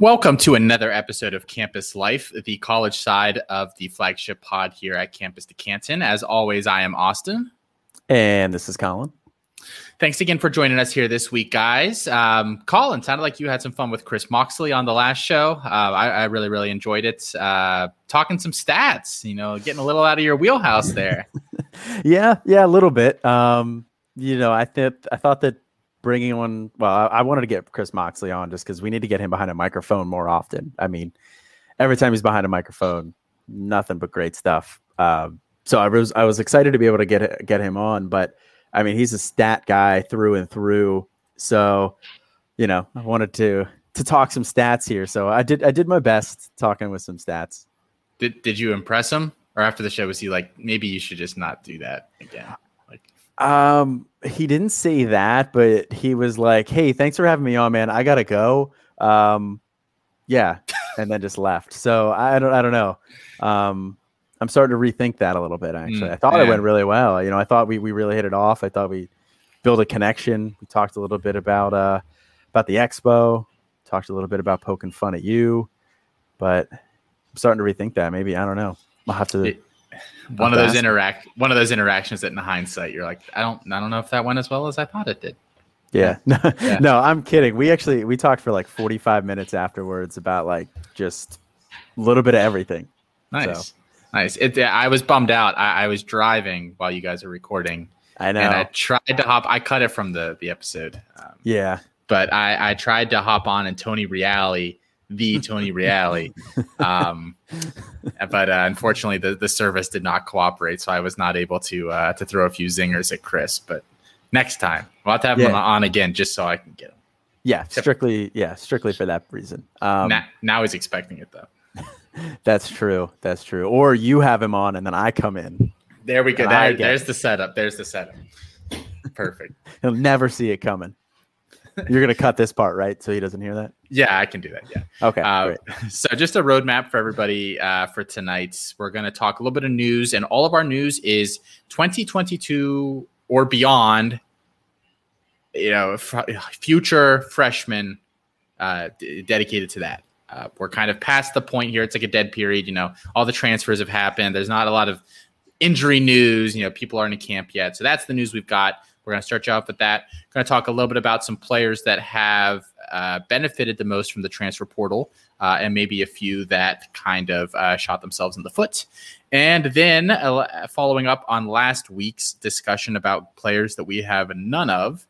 Welcome to another episode of Campus Life, the college side of the flagship pod here at Campus to Canton. As always, I am Austin. And this is Colin. Thanks again for joining us here this week, guys. Um, Colin, sounded like you had some fun with Chris Moxley on the last show. Uh, I, I, really, really enjoyed it. Uh, talking some stats, you know, getting a little out of your wheelhouse there. yeah, yeah, a little bit. Um, you know, I think I thought that bringing on. Well, I, I wanted to get Chris Moxley on just because we need to get him behind a microphone more often. I mean, every time he's behind a microphone, nothing but great stuff. Um, so I was I was excited to be able to get get him on, but I mean he's a stat guy through and through. So you know I wanted to to talk some stats here. So I did I did my best talking with some stats. Did did you impress him? Or after the show was he like maybe you should just not do that again? Um, he didn't say that, but he was like, "Hey, thanks for having me on, man. I gotta go." Um, yeah, and then just left. So I don't, I don't know. Um, I'm starting to rethink that a little bit. Actually, mm, I thought yeah. it went really well. You know, I thought we we really hit it off. I thought we built a connection. We talked a little bit about uh about the expo. Talked a little bit about poking fun at you, but I'm starting to rethink that. Maybe I don't know. I'll have to. It, one of those interact one of those interactions that in hindsight you're like i don't i don't know if that went as well as i thought it did yeah. No, yeah. no, I'm kidding. We actually we talked for like 45 minutes afterwards about like just a little bit of everything. Nice. So. Nice. It, I was bummed out. I, I, was driving while you guys are recording. I know. And I tried to hop. I cut it from the the episode. Um, yeah. But I, I tried to hop on and Tony Reale the Tony Reale. Um, but uh, unfortunately, the, the service did not cooperate, so I was not able to uh, to throw a few zingers at Chris. But next time, we'll have to have yeah. him on again just so I can get him. Yeah, strictly, yeah, strictly for that reason. Um, now, now he's expecting it though. that's true. That's true. Or you have him on, and then I come in. There we go. There, there's the setup. There's the setup. Perfect. He'll never see it coming. You're gonna cut this part, right? So he doesn't hear that. Yeah, I can do that. Yeah. Okay. Uh, so just a roadmap for everybody uh, for tonight. We're gonna talk a little bit of news, and all of our news is 2022 or beyond. You know, f- future freshmen uh, d- dedicated to that. Uh, we're kind of past the point here. It's like a dead period. You know, all the transfers have happened. There's not a lot of injury news. You know, people aren't in camp yet. So that's the news we've got. We're going to start you off with that. Going to talk a little bit about some players that have uh, benefited the most from the transfer portal, uh, and maybe a few that kind of uh, shot themselves in the foot. And then, uh, following up on last week's discussion about players that we have none of,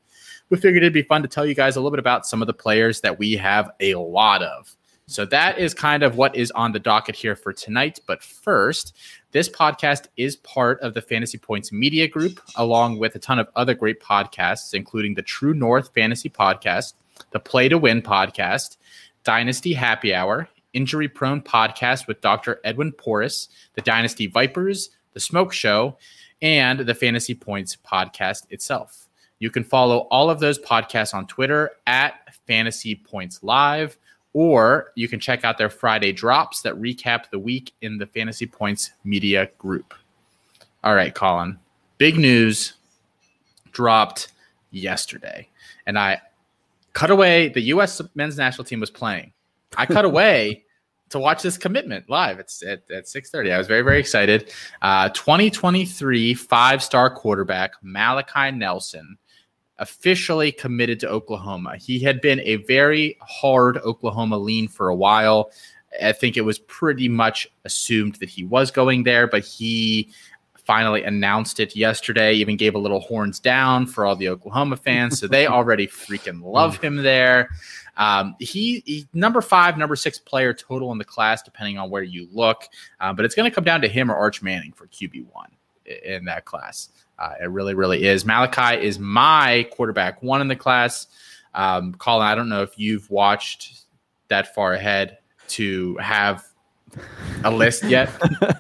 we figured it'd be fun to tell you guys a little bit about some of the players that we have a lot of. So that is kind of what is on the docket here for tonight. But first, this podcast is part of the Fantasy Points Media Group, along with a ton of other great podcasts, including the True North Fantasy Podcast, the Play to Win Podcast, Dynasty Happy Hour, Injury Prone Podcast with Dr. Edwin Porras, the Dynasty Vipers, the Smoke Show, and the Fantasy Points Podcast itself. You can follow all of those podcasts on Twitter at Fantasy Points Live or you can check out their Friday drops that recap the week in the Fantasy Points Media Group. All right, Colin. Big news dropped yesterday. And I cut away. The U.S. men's national team was playing. I cut away to watch this commitment live. It's at, at 6.30. I was very, very excited. Uh, 2023 five-star quarterback Malachi Nelson officially committed to Oklahoma. He had been a very hard Oklahoma lean for a while. I think it was pretty much assumed that he was going there, but he finally announced it yesterday, even gave a little horns down for all the Oklahoma fans. So they already freaking love him there. Um, he, he, number five, number six player total in the class, depending on where you look. Uh, but it's going to come down to him or Arch Manning for QB one in that class. Uh, it really, really is. Malachi is my quarterback one in the class. Um, Colin, I don't know if you've watched that far ahead to have a list yet.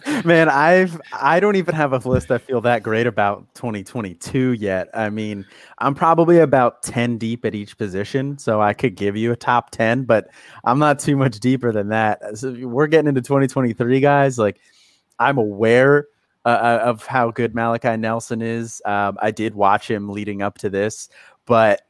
Man, I've I don't even have a list I feel that great about 2022 yet. I mean, I'm probably about 10 deep at each position, so I could give you a top 10, but I'm not too much deeper than that. So we're getting into 2023, guys. Like, I'm aware uh, uh, of how good Malachi Nelson is. Um, I did watch him leading up to this, but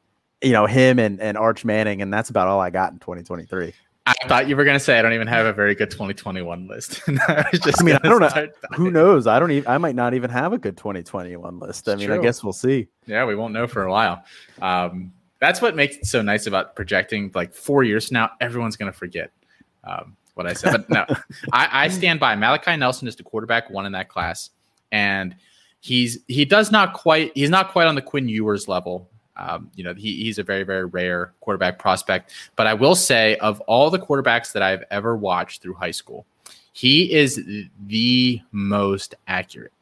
you know him and, and Arch Manning, and that's about all I got in 2023. I thought you were going to say I don't even have a very good 2021 list. I, I mean, I don't know. Who knows? I don't even. I might not even have a good 2021 list. I mean, true. I guess we'll see. Yeah, we won't know for a while. Um, that's what makes it so nice about projecting. Like four years now, everyone's going to forget um, what I said. But no, I, I stand by Malachi Nelson is the quarterback one in that class, and he's he does not quite he's not quite on the Quinn Ewers level um, you know, he, he's a very, very rare quarterback prospect. But I will say, of all the quarterbacks that I've ever watched through high school, he is the most accurate.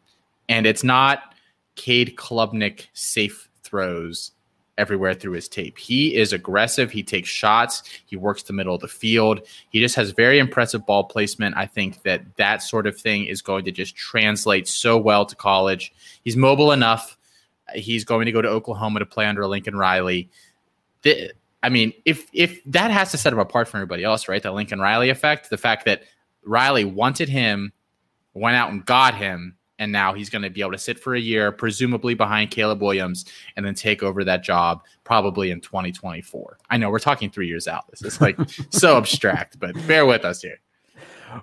And it's not Cade Klubnik safe throws everywhere through his tape. He is aggressive. He takes shots. He works the middle of the field. He just has very impressive ball placement. I think that that sort of thing is going to just translate so well to college. He's mobile enough He's going to go to Oklahoma to play under Lincoln Riley. The, I mean, if if that has to set him apart from everybody else, right? The Lincoln Riley effect, the fact that Riley wanted him, went out and got him, and now he's going to be able to sit for a year, presumably behind Caleb Williams, and then take over that job probably in 2024. I know we're talking three years out. This is like so abstract, but bear with us here.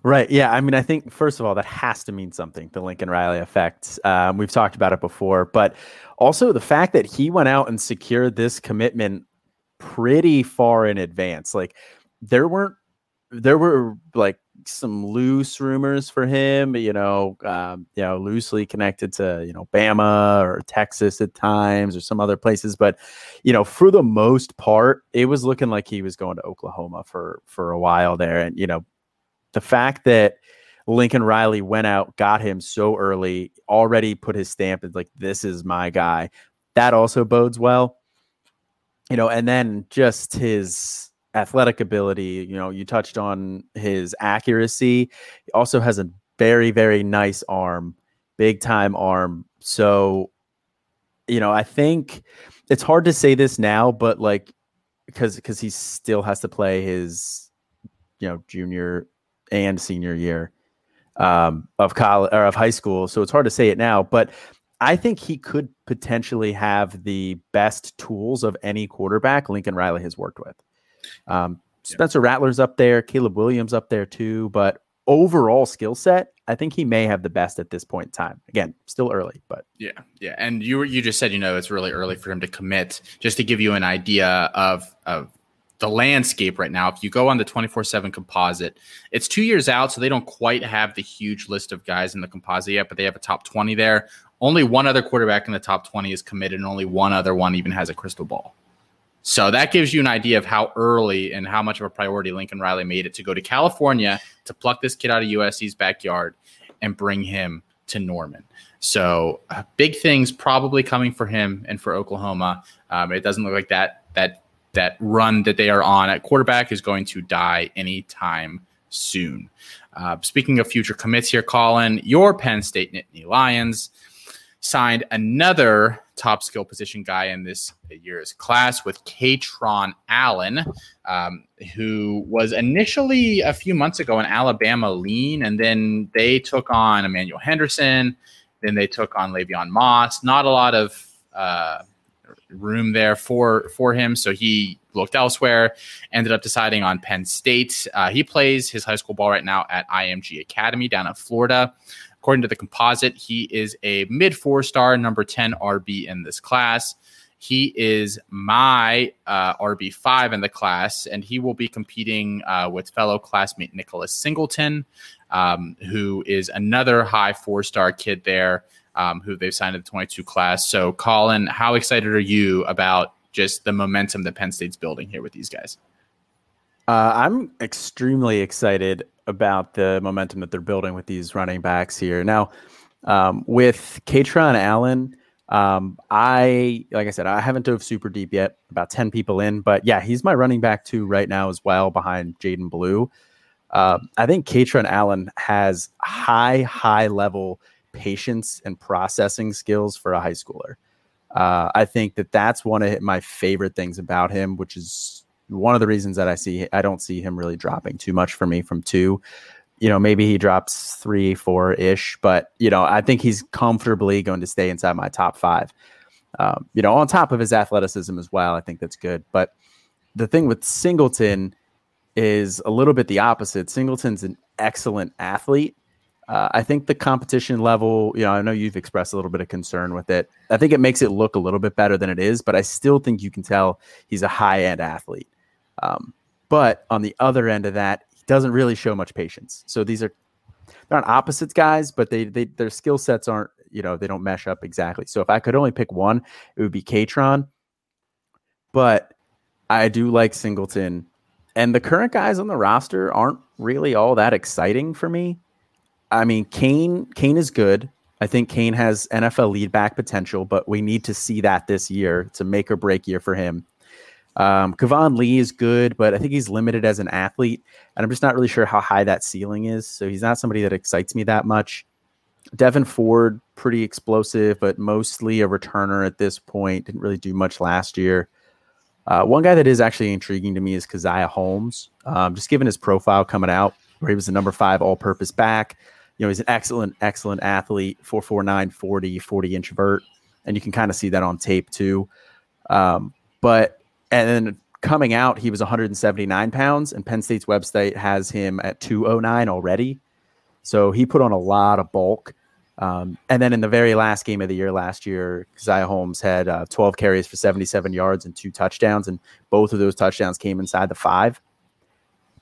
Right. Yeah. I mean, I think first of all, that has to mean something. The Lincoln Riley effect. Um, we've talked about it before, but also the fact that he went out and secured this commitment pretty far in advance. Like there weren't, there were like some loose rumors for him, you know, um, you know, loosely connected to you know Bama or Texas at times or some other places, but you know, for the most part, it was looking like he was going to Oklahoma for for a while there, and you know, the fact that Lincoln Riley went out, got him so early, already put his stamp as like this is my guy. That also bodes well. You know, and then just his athletic ability, you know, you touched on his accuracy. He also has a very very nice arm, big time arm. So, you know, I think it's hard to say this now, but like because because he still has to play his you know junior and senior year um, of college or of high school. So it's hard to say it now, but I think he could potentially have the best tools of any quarterback Lincoln Riley has worked with. Um, Spencer Rattler's up there, Caleb Williams up there too, but overall skill set, I think he may have the best at this point in time. Again, still early, but yeah, yeah. And you you just said you know it's really early for him to commit. Just to give you an idea of of the landscape right now. If you go on the 24 7 composite, it's two years out, so they don't quite have the huge list of guys in the composite yet, but they have a top 20 there. Only one other quarterback in the top 20 is committed, and only one other one even has a crystal ball. So that gives you an idea of how early and how much of a priority Lincoln Riley made it to go to California to pluck this kid out of USC's backyard and bring him to Norman. So uh, big things probably coming for him and for Oklahoma. Um, it doesn't look like that that that run that they are on at quarterback is going to die anytime soon. Uh, speaking of future commits here, Colin, your Penn State Nittany Lions signed another top skill position guy in this year's class with Kaytron Allen, um, who was initially a few months ago an Alabama lean, and then they took on Emmanuel Henderson, then they took on Le'Veon Moss. Not a lot of uh, room there for for him. So he looked elsewhere. Ended up deciding on Penn State. Uh, he plays his high school ball right now at IMG Academy down in Florida. According to the composite, he is a mid four star, number 10 RB in this class. He is my uh, RB5 in the class, and he will be competing uh, with fellow classmate Nicholas Singleton, um, who is another high four star kid there um, who they've signed in the 22 class. So, Colin, how excited are you about just the momentum that Penn State's building here with these guys? Uh, I'm extremely excited about the momentum that they're building with these running backs here. Now, um, with Kaytron Allen, um, I like I said, I haven't dove super deep yet, about 10 people in, but yeah, he's my running back too right now as well behind Jaydon Blue. Uh, I think Kaytron Allen has high, high level patience and processing skills for a high schooler. Uh, I think that that's one of my favorite things about him, which is one of the reasons that I see I don't see him really dropping too much for me from two. You know, maybe he drops three, four ish, but you know, I think he's comfortably going to stay inside my top five. Um, you know, on top of his athleticism as well, I think that's good. But the thing with Singleton is a little bit the opposite. Singleton's an excellent athlete. Uh, I think the competition level, you know, I know you've expressed a little bit of concern with it. I think it makes it look a little bit better than it is, but I still think you can tell he's a high end athlete. Um, but on the other end of that, he doesn't really show much patience. So these are they're not opposites guys, but they, they their skill sets aren't, you know, they don't mesh up exactly. So if I could only pick one, it would be Kaytron. But I do like Singleton. And the current guys on the roster aren't really all that exciting for me. I mean, Cain Cain is good. I think Cain has NFL lead back potential, but we need to see that this year. It's a make or break year for him. Um, Keyvone Lee is good, but I think he's limited as an athlete, and I'm just not really sure how high that ceiling is. So he's not somebody that excites me that much. Devyn Ford, pretty explosive, but mostly a returner at this point. Didn't really do much last year. Uh, one guy that is actually intriguing to me is Caziah Holmes. Um, just given his profile coming out, where he was the number five all-purpose back. You know, he's an excellent, excellent athlete, 449, 40, 40 inch vert. And you can kind of see that on tape too. Um, but and then coming out, he was 179 pounds, and Penn State's website has him at 209 already. So he put on a lot of bulk. Um, and then in the very last game of the year last year, Caziah Holmes had uh, 12 carries for 77 yards and two touchdowns, and both of those touchdowns came inside the five.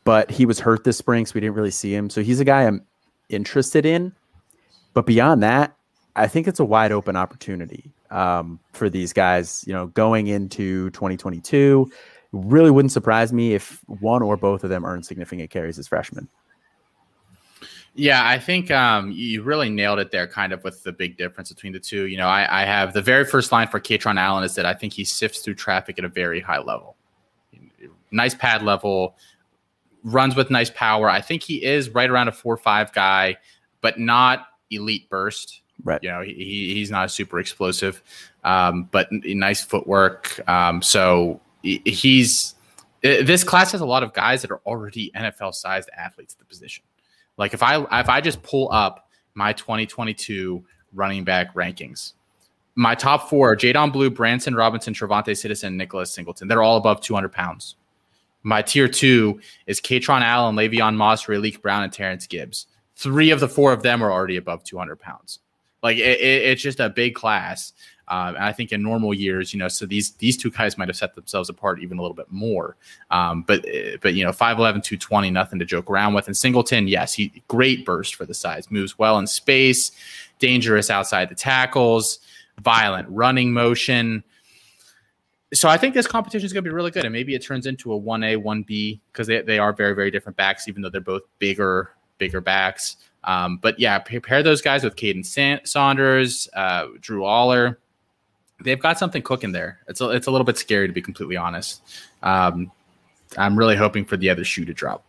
But he was hurt this spring, so we didn't really see him. So he's a guy I'm interested in. But beyond that, I think it's a wide open opportunity um, for these guys. You know, going into 2022, really wouldn't surprise me if one or both of them earn significant carries as freshmen. Yeah, I think um, you really nailed it there, kind of with the big difference between the two. You know, I, I have the very first line for Kaytron Allen is that I think he sifts through traffic at a very high level. Nice pad level, runs with nice power. I think he is right around a four five guy, but not elite burst. Right. You know, he, he's not super explosive, um, but nice footwork. Um, so he's this class has a lot of guys that are already NFL sized athletes at the position. Like if I if I just pull up my 2022 running back rankings, my top four: Jaydon Blue, Branson Robinson, Travante Citizen, Nicholas Singleton. They're all above 200 pounds. My tier two is Kaytron Allen, Le'Veon Moss, Raleek Brown, and Terrence Gibbs. Three of the four of them are already above 200 pounds. Like it, it, it's just a big class. Um, and I think in normal years, you know, so these these two guys might have set themselves apart even a little bit more. Um, but but you know, 5'11, 220, nothing to joke around with. And Singleton, yes, he great burst for the size, moves well in space, dangerous outside the tackles, violent running motion. So I think this competition is going to be really good, and maybe it turns into a one A, one B because they, they are very very different backs, even though they're both bigger bigger backs. Um, but yeah, pair those guys with Kaden Saunders, uh, Drew Allar. they've got something cooking there. It's a, it's a little bit scary to be completely honest. Um, I'm really hoping for the other shoe to drop.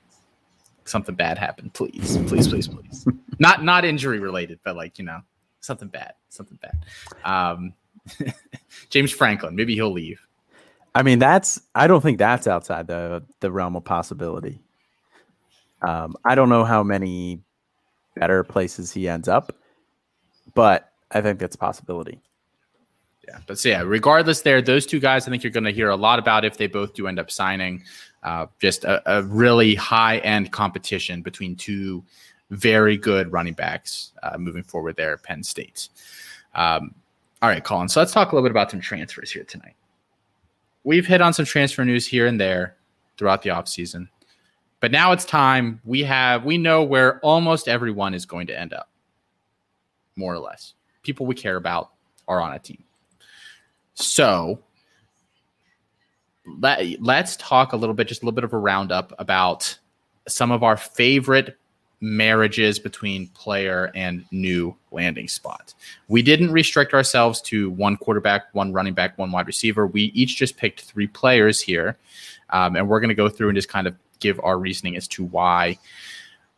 Something bad happened, please, please, please, please. not not injury related, but like you know something bad, something bad. Um, James Franklin, maybe he'll leave. I mean, that's I don't think that's outside the the realm of possibility. Um, I don't know how many better places he ends up, but I think that's a possibility. Yeah, but so yeah, regardless, there those two guys, I think you're going to hear a lot about if they both do end up signing. Uh, just a, a, really high end competition between two very good running backs uh, moving forward there Penn State. Um, all right, Colin. So let's talk a little bit about some transfers here tonight. We've hit on some transfer news here and there throughout the offseason. But now it's time. We have we know where almost everyone is going to end up. More or less. People we care about are on a team. So let, let's talk a little bit, just a little bit of a roundup about some of our favorite marriages between player and new landing spot. We didn't restrict ourselves to one quarterback, one running back, one wide receiver. We each just picked three players here. Um, and we're going to go through and just kind of give our reasoning as to why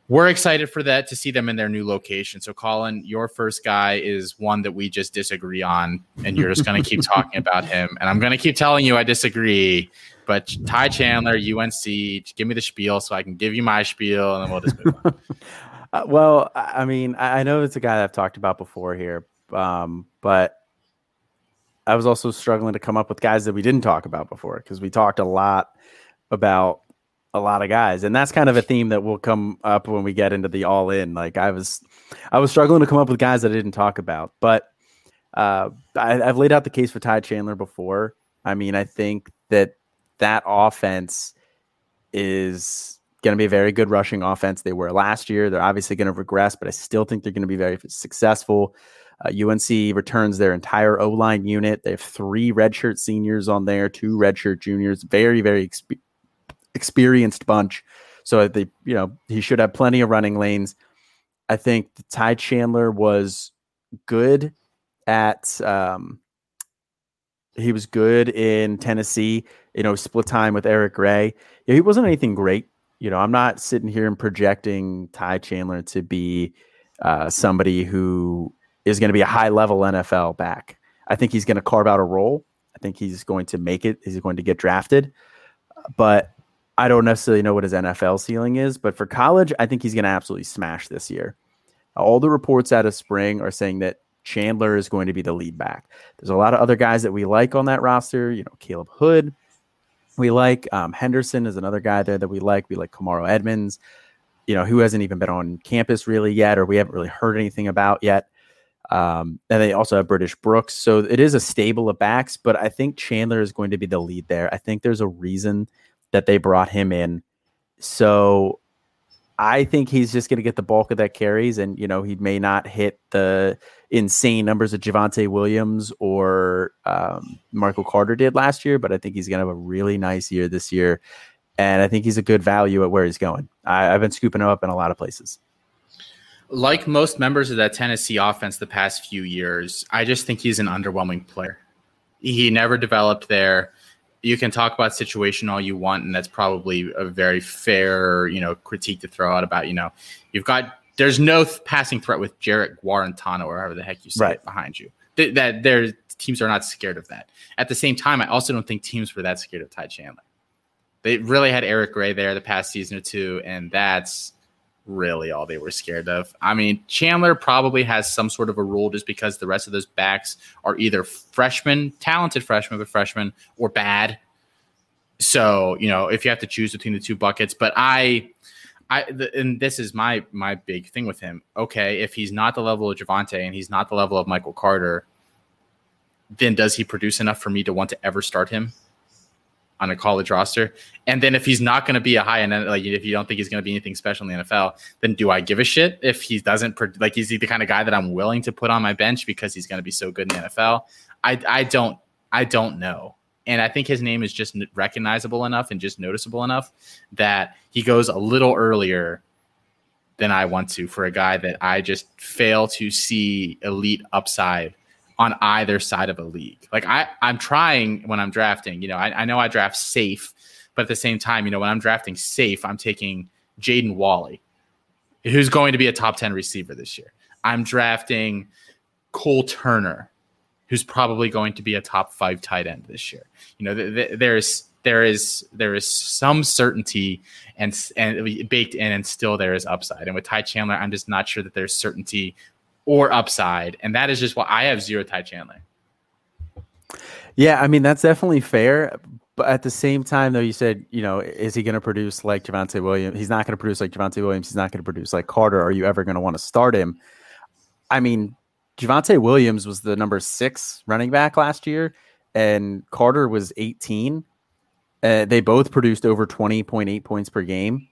we're excited for that to see them in their new location. So, Colin, your first guy is one that we just disagree on, and you're just going to keep talking about him. And I'm going to keep telling you I disagree. But Ty Chandler, UNC, give me the spiel so I can give you my spiel, and then we'll just move on. uh, well, I mean, I know it's a guy that I've talked about before here, um, but I was also struggling to come up with guys that we didn't talk about before because we talked a lot about a lot of guys, and that's kind of a theme that will come up when we get into the all in. Like I was, I was struggling to come up with guys that I didn't talk about, but uh, I, I've laid out the case for Ty Chandler before. I mean, I think that that offense is going to be a very good rushing offense. They were last year. They're obviously going to regress, but I still think they're going to be very successful. Uh, UNC returns their entire O line unit. They have three redshirt seniors on there, two redshirt juniors. Very, very exp- experienced bunch. So they, you know, he should have plenty of running lanes. I think Ty Chandler was good at. Um, he was good in Tennessee. You know, split time with Eric Gray. Yeah, he wasn't anything great. You know, I'm not sitting here and projecting Ty Chandler to be uh, somebody who is going to be a high level NFL back. I think he's going to carve out a role. I think he's going to make it. He's going to get drafted. But I don't necessarily know what his NFL ceiling is. But for college, I think he's going to absolutely smash this year. All the reports out of spring are saying that Chandler is going to be the lead back. There's a lot of other guys that we like on that roster. You know, Caleb Hood, we like um, Henderson is another guy there that we like. We like Kamarro Edmonds, you know, who hasn't even been on campus really yet, or we haven't really heard anything about yet. Um, and they also have British Brooks. So it is a stable of backs, but I think Chandler is going to be the lead there. I think there's a reason that they brought him in. So I think he's just going to get the bulk of that carries, and you know he may not hit the insane numbers that Javonte Williams or um, Michael Carter did last year, but I think he's going to have a really nice year this year, and I think he's a good value at where he's going. I, I've been scooping him up in a lot of places like most members of that Tennessee offense the past few years, I just think he's an underwhelming player. He never developed there. You can talk about situation all you want, and that's probably a very fair, you know, critique to throw out about, you know, you've got there's no th- passing threat with Jarrett Guarantano or however the heck you say right. behind you. Th- that their teams are not scared of that. At the same time, I also don't think teams were that scared of Ty Chandler. They really had Eric Gray there the past season or two, and that's really all they were scared of. I mean, Chandler probably has some sort of a rule just because the rest of those backs are either freshmen, talented freshmen, but freshmen, or bad. So, you know, if you have to choose between the two buckets, but I, I, the, and this is my my big thing with him. Okay, if he's not the level of Javonte and he's not the level of Michael Carter, then does he produce enough for me to want to ever start him? On a college roster. And then if he's not going to be a high end, like if you don't think he's going to be anything special in the NFL, then do I give a shit if he doesn't like is he the kind of guy that I'm willing to put on my bench because he's going to be so good in the NFL? I I don't I don't know. And I think his name is just recognizable enough and just noticeable enough that he goes a little earlier than I want to for a guy that I just fail to see elite upside on either side of a league. Like I, I'm trying when I'm drafting, you know, I, I know I draft safe, but at the same time, you know, when I'm drafting safe, I'm taking Jaden Walley, who's going to be a top 10 receiver this year. I'm drafting Cole Turner, who's probably going to be a top five tight end this year. You know, th- th- there's there is there is some certainty and and baked in, and still there is upside. And with Ty Chandler, I'm just not sure that there's certainty or upside. And that is just why I have zero Ty Chandler. Yeah, I mean, that's definitely fair. But at the same time, though, you said, you know, is he going to produce like Javonte Williams? He's not going to produce like Javonte Williams. He's not going to produce like Carter. Are you ever going to want to start him? I mean, Javonte Williams was the number six running back last year, and Carter was 18. Uh, they both produced over 20.8 points per game.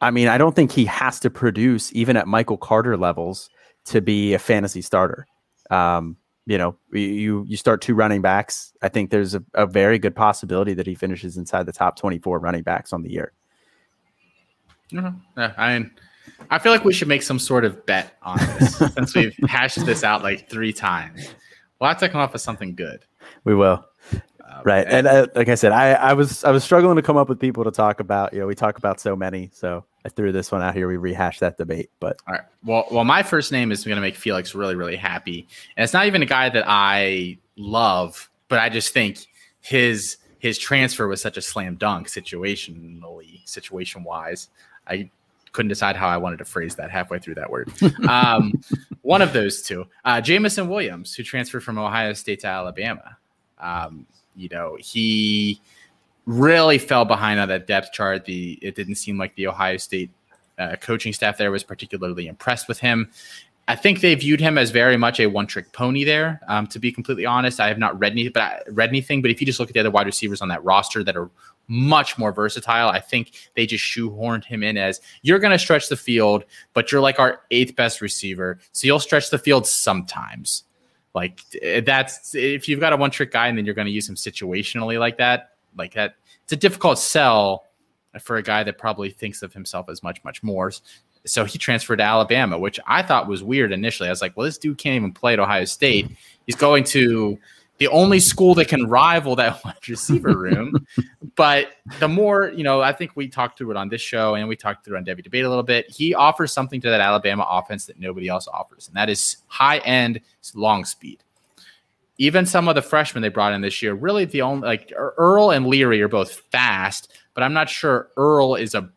I mean, I don't think he has to produce even at Michael Carter levels to be a fantasy starter. Um, you know, you you start two running backs. I think there's a, a, very good possibility that he finishes inside the top 24 running backs on the year. Mm-hmm. Yeah, I mean, I feel like we should make some sort of bet on this since we've hashed this out like three times. We'll have to come up with something good. We will. Um, right, and, and uh, like I said, I, I was I was struggling to come up with people to talk about. You know, we talk about so many, so I threw this one out here. We rehashed that debate, but all right. Well, well, my first name is going to make Felix really, really happy, and it's not even a guy that I love, but I just think his his transfer was such a slam dunk situationally, situation wise. I couldn't decide how I wanted to phrase that halfway through that word. Um, one of those two, uh, Jameson Williams, who transferred from Ohio State to Alabama. Um, you know, he really fell behind on that depth chart. The it didn't seem like the Ohio State uh, coaching staff there was particularly impressed with him. I think they viewed him as very much a one-trick pony there. Um, to be completely honest, I have not read any, but I read anything. But if you just look at the other wide receivers on that roster that are much more versatile, I think they just shoehorned him in as you're going to stretch the field, but you're like our eighth best receiver, so you'll stretch the field sometimes. Like eh, that's if you've got a one-trick guy and then you're going to use him situationally like that, like that. It's a difficult sell for a guy that probably thinks of himself as much, much more. So he transferred to Alabama, which I thought was weird initially. I was like, well, this dude can't even play at Ohio State. He's going to the only school that can rival that wide receiver room. but the more, you know, I think we talked through it on this show and we talked through on Devy Debate a little bit. He offers something to that Alabama offense that nobody else offers, and that is high end long speed. Even some of the freshmen they brought in this year, really the only like Earle and Leary are both fast, but I'm not sure Earle is a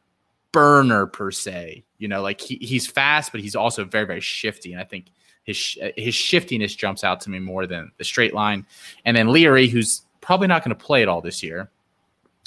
burner per se. You know, like he, he's fast, but he's also very, very shifty. And I think his his shiftiness jumps out to me more than the straight line. And then Leary, who's probably not going to play at all this year.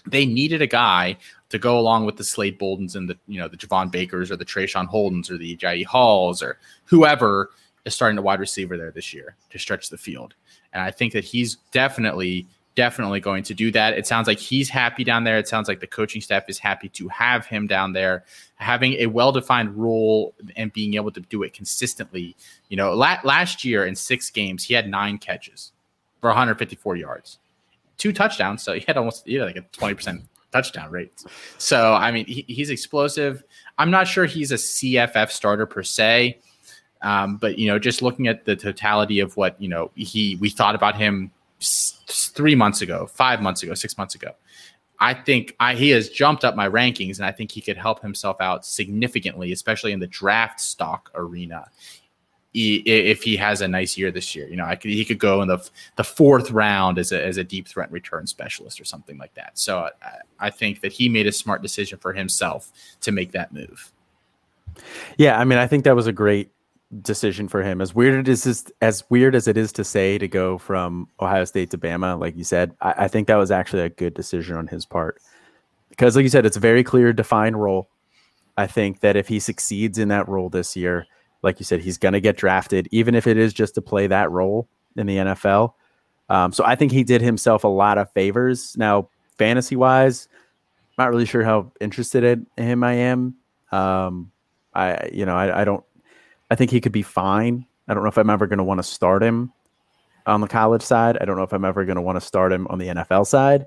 They needed a guy to go along with the Slade Boldens and the you know the Javon Bakers or the Traeshon Holdens or the Jai Halls or whoever is starting a wide receiver there this year to stretch the field. And I think that he's definitely definitely going to do that. It sounds like he's happy down there. It sounds like the coaching staff is happy to have him down there, having a well defined role and being able to do it consistently. You know, la- last year in six games, he had nine catches for 154 yards, two touchdowns. So he had almost he had like a 20% touchdown rate. So, I mean, he, he's explosive. I'm not sure he's a CFF starter per se. Um, but you know, just looking at the totality of what you know, he we thought about him three months ago, five months ago, six months ago. I think I, he has jumped up my rankings, and I think he could help himself out significantly, especially in the draft stock arena. if he has a nice year this year, you know, could, he could go in the the fourth round as a as a deep threat return specialist or something like that. So I, I think that he made a smart decision for himself to make that move. Yeah, I mean, I think that was a great decision for him. As weird as is, as weird as it is to say to go from Ohio State to Bama, like you said, I, I think that was actually a good decision on his part because, like you said, it's a very clear, defined role. I think that if he succeeds in that role this year, like you said, he's going to get drafted, even if it is just to play that role in the NFL. Um, so I think he did himself a lot of favors. Now, fantasy wise, not really sure how interested in him I am. Um, I, you know, I, I don't I think he could be fine. I don't know if I'm ever going to want to start him on the college side. I don't know if I'm ever going to want to start him on the NFL side.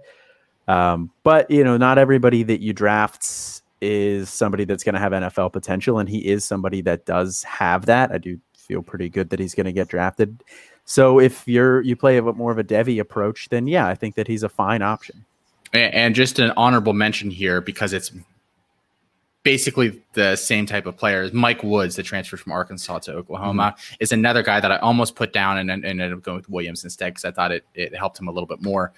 Um, but you know, not everybody that you draft is somebody that's going to have NFL potential, and he is somebody that does have that. I do feel pretty good that he's going to get drafted. So if you're you play a bit more of a Devy approach, then yeah, I think that he's a fine option. And just an honorable mention here because it's basically the same type of players. Mike Woods, the transfer from Arkansas to Oklahoma, mm-hmm. is another guy that I almost put down and, and ended up going with Williams instead because I thought it, it helped him a little bit more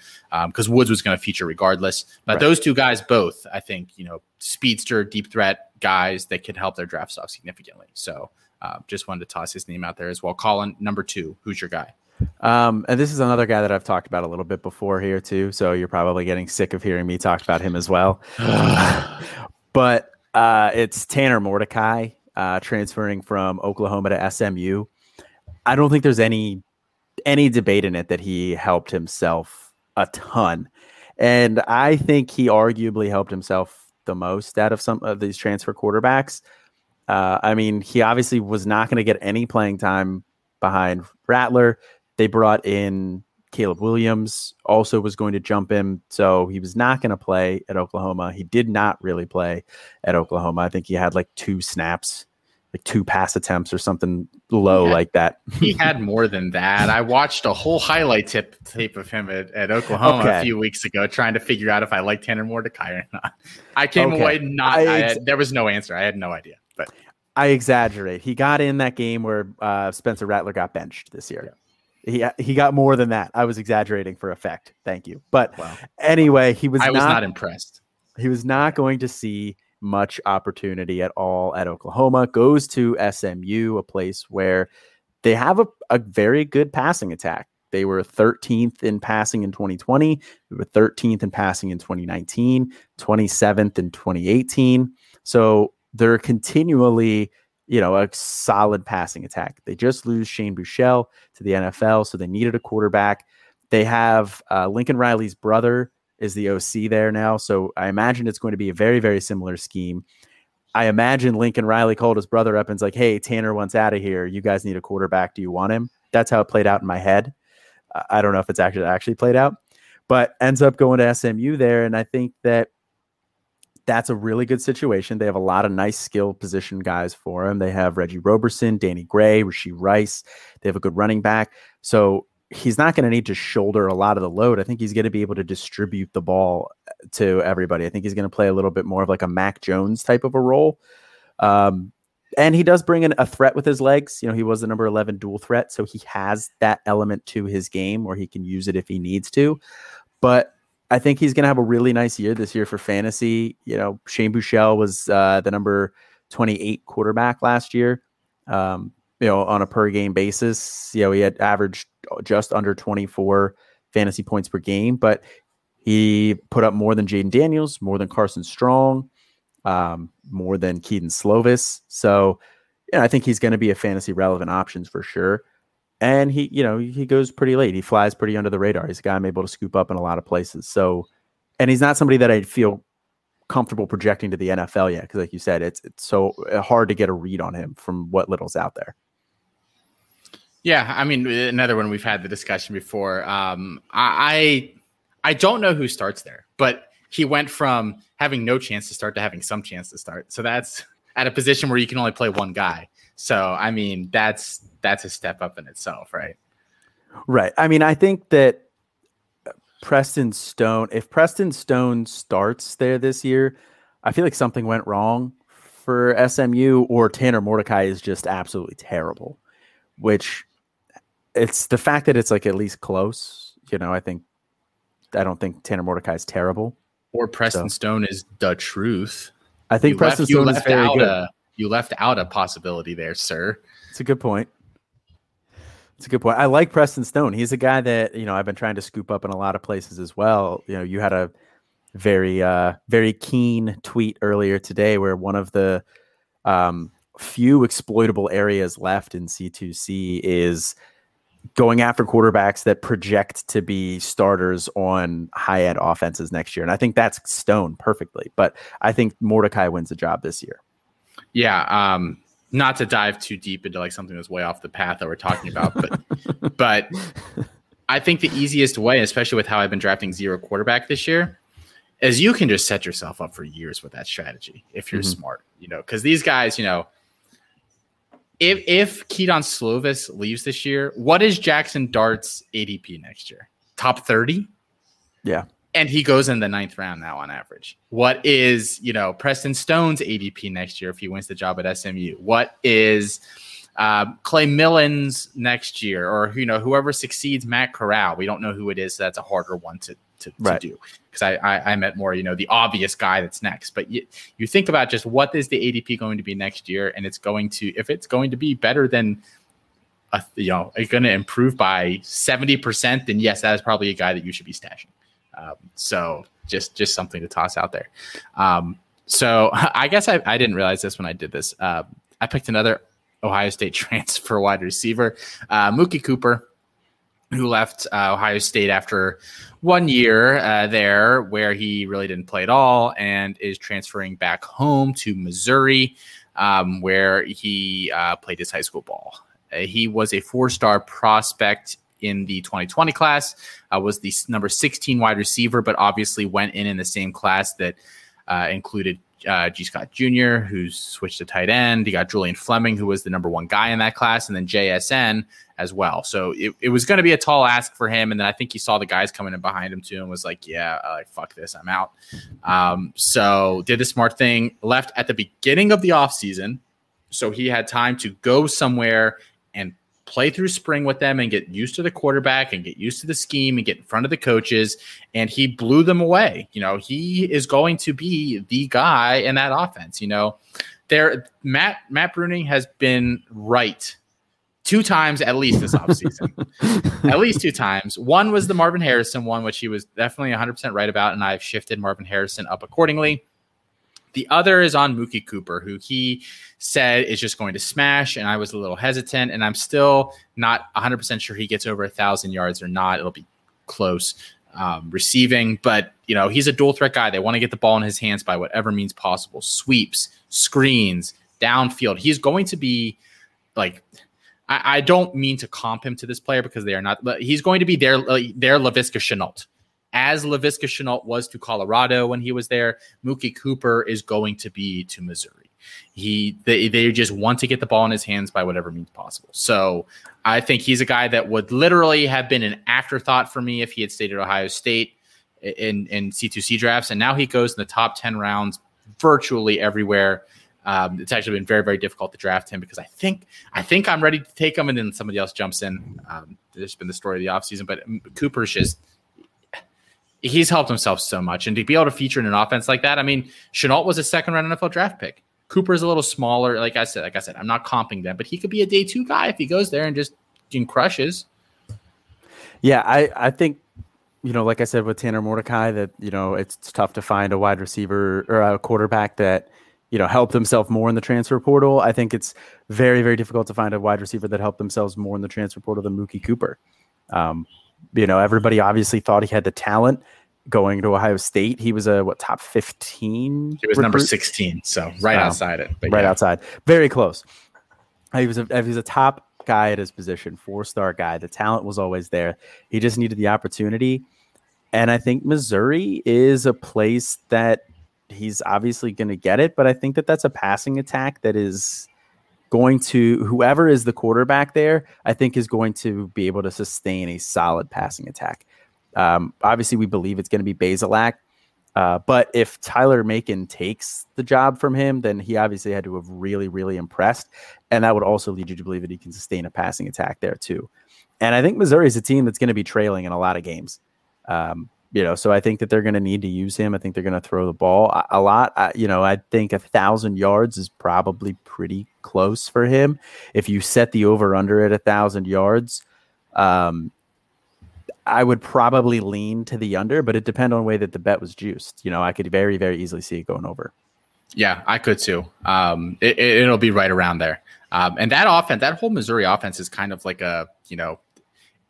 because um, Woods was going to feature regardless. But right. those two guys, both, I think, you know, speedster, deep threat guys that could help their draft stock significantly. So uh, just wanted to toss his name out there as well. Colin, number two, who's your guy? Um, and this is another guy that I've talked about a little bit before here too. So you're probably getting sick of hearing me talk about him as well. but uh, it's Tanner Mordecai uh, transferring from Oklahoma to SMU. I don't think there's any any debate in it that he helped himself a ton, and I think he arguably helped himself the most out of some of these transfer quarterbacks. Uh, I mean, he obviously was not going to get any playing time behind Rattler. They brought in Caleb Williams also was going to jump him. so he was not going to play at Oklahoma. He did not really play at Oklahoma. I think he had like two snaps, like two pass attempts or something low had, like that. he had more than that. I watched a whole highlight tip tape of him at, at Oklahoma okay. a few weeks ago, trying to figure out if I like Tanner Mordecai or not. I came okay. away not. I ex- I had, there was no answer. I had no idea. But I exaggerate. He got in that game where uh, Spencer Rattler got benched this year. Yeah. He he got more than that. I was exaggerating for effect. Thank you. But wow. anyway, he was I was not, not impressed. He was not going to see much opportunity at all at Oklahoma. Goes to SMU, a place where they have a, a very good passing attack. They were 13th in passing in 2020. They were 13th in passing in 2019, 27th in 2018. So they're continually, you know, a solid passing attack. They just lose Shane Buechele to the NFL, so they needed a quarterback. They have uh, Lincoln Riley's brother is the OC there now, so I imagine it's going to be a very, very similar scheme. I imagine Lincoln Riley called his brother up and's like, "Hey, Tanner wants out of here. You guys need a quarterback. Do you want him?" That's how it played out in my head. I don't know if it's actually actually played out, but ends up going to SMU there, and I think that that's a really good situation. They have a lot of nice skill position guys for him. They have Reggie Roberson, Danny Gray, Rashee Rice. They have a good running back. So he's not going to need to shoulder a lot of the load. I think he's going to be able to distribute the ball uh, to everybody. I think he's going to play a little bit more of like a Mac Jones type of a role. Um, and he does bring in a threat with his legs. You know, he was the number 11 dual threat. So he has that element to his game where he can use it if he needs to. But I think he's going to have a really nice year this year for fantasy. You know, Shane Buechele was uh, the number 28 quarterback last year. Um, you know, on a per game basis, you know, he had averaged just under 24 fantasy points per game, but he put up more than Jayden Daniels, more than Carson Strong, um, more than Kedon Slovis. So, yeah, I think he's going to be a fantasy relevant options for sure. And he, you know, he goes pretty late. He flies pretty under the radar. He's a guy I'm able to scoop up in a lot of places. So, and he's not somebody that I feel comfortable projecting to the NFL yet because, like you said, it's it's so hard to get a read on him from what little's out there. Yeah, I mean, another one we've had the discussion before. Um, I I don't know who starts there, but he went from having no chance to start to having some chance to start. So that's at a position where you can only play one guy. So I mean, that's that's a step up in itself, right? Right. I mean, I think that Preston Stone, if Preston Stone starts there this year, I feel like something went wrong for SMU or Tanner Mordecai is just absolutely terrible, which it's the fact that it's like at least close. You know, I think I don't think Tanner Mordecai is terrible. Or Preston so. Stone is the truth. I think you Preston left, Stone is very good. A, you left out a possibility there, sir. It's a good point. It's a good point. I like Preston Stone. He's a guy that you know I've been trying to scoop up in a lot of places as well. You know, you had a very uh very keen tweet earlier today where one of the um few exploitable areas left in C2C is going after quarterbacks that project to be starters on high end offenses next year. And I think that's Stone perfectly. But I think Mordecai wins the job this year. Yeah. Um, not to dive too deep into like something that's way off the path that we're talking about, but but I think the easiest way, especially with how I've been drafting zero quarterback this year, is you can just set yourself up for years with that strategy if you're mm-hmm. smart, you know, because these guys, you know, if if Kedon Slovis leaves this year, what is Jackson Dart's ADP next year? Top 30? Yeah. And he goes in the ninth round now on average. What is, you know, Preston Stone's ADP next year if he wins the job at SMU? What is uh, Clay Millen's next year, or you know, whoever succeeds Matt Corral? We don't know who it is, so that's a harder one to to, right. to do because I, I, I meant more you know the obvious guy that's next but you, you think about just what is the adp going to be next year and it's going to if it's going to be better than a, you know it's going to improve by 70% then yes that is probably a guy that you should be stashing um, so just just something to toss out there um, so i guess I, I didn't realize this when i did this uh, i picked another ohio state transfer wide receiver uh, mookie cooper who left uh, Ohio State after one year uh, there, where he really didn't play at all, and is transferring back home to Missouri, um, where he uh, played his high school ball. Uh, he was a four-star prospect in the 2020 class. Uh, was the number 16 wide receiver, but obviously went in in the same class that uh, included uh, Gee Scott Jr., who switched to tight end. You got Julian Fleming, who was the number one guy in that class, and then JSN as well. So it, it was going to be a tall ask for him. And then I think he saw the guys coming in behind him too and was like, yeah, like, fuck this, I'm out. Um, so did the smart thing, left at the beginning of the offseason. So he had time to go somewhere play through spring with them and get used to the quarterback and get used to the scheme and get in front of the coaches. And he blew them away. You know, he is going to be the guy in that offense. You know, there Matt Matt Bruning has been right two times at least this offseason. at least two times. One was the Marvin Harrison one, which he was definitely 100% right about, and I've shifted Marvin Harrison up accordingly. The other is on Mookie Cooper, who he said is just going to smash, and I was a little hesitant, and I'm still not 100% sure he gets over a thousand yards or not. It'll be close um, receiving, but you know he's a dual threat guy. They want to get the ball in his hands by whatever means possible: sweeps, screens, downfield. He's going to be like I, I, don't mean to comp him to this player because they are not, but he's going to be their their Laviska Shenault. As Laviska Shenault was to Colorado when he was there, Mookie Cooper is going to be to Missouri. He they, they just want to get the ball in his hands by whatever means possible. So I think he's a guy that would literally have been an afterthought for me if he had stayed at Ohio State in in C2C drafts, and now he goes in the top ten rounds virtually everywhere. Um, it's actually been very, very difficult to draft him because I think I think I'm ready to take him, and then somebody else jumps in. Um, there's been the story of the offseason, but Cooper's just he's helped himself so much, and to be able to feature in an offense like that, I mean, Shenault was a second round NFL draft pick. Cooper's a little smaller, like I said. Like I said, I'm not comping them, but he could be a day two guy if he goes there and just crushes. Yeah, I I think you know, like I said with Tanner Mordecai, that you know it's tough to find a wide receiver or a quarterback that you know, helped himself more in the transfer portal. I think it's very, very difficult to find a wide receiver that helped themselves more in the transfer portal than Mookie Cooper. Um, you know, everybody obviously thought he had the talent going to Ohio State. He was a what top fifteen? He was recruit? number sixteen, so right outside it. right yeah. outside, very close. He was a he was a top guy at his position, four star guy. The talent was always there. He just needed the opportunity. And I think Missouri is a place that he's obviously going to get it, but I think that that's a passing attack that is going to whoever is the quarterback there, I think is going to be able to sustain a solid passing attack. Um, obviously, we believe it's going to be Bazelak, uh, but if Tyler Macon takes the job from him, then he obviously had to have really, really impressed, and that would also lead you to believe that he can sustain a passing attack there too. And I think Missouri is a team that's going to be trailing in a lot of games. Um, you know, so I think that they're going to need to use him. I think they're going to throw the ball a, lot. I, you know, I think a thousand yards is probably pretty close for him. If you set the over under at a thousand yards, um, I would probably lean to the under, but it depends on the way that the bet was juiced. You know, I could very, very easily see it going over. Yeah, I could too. Um, it, will be right around there. Um, and that offense, that whole Missouri offense is kind of like a, you know,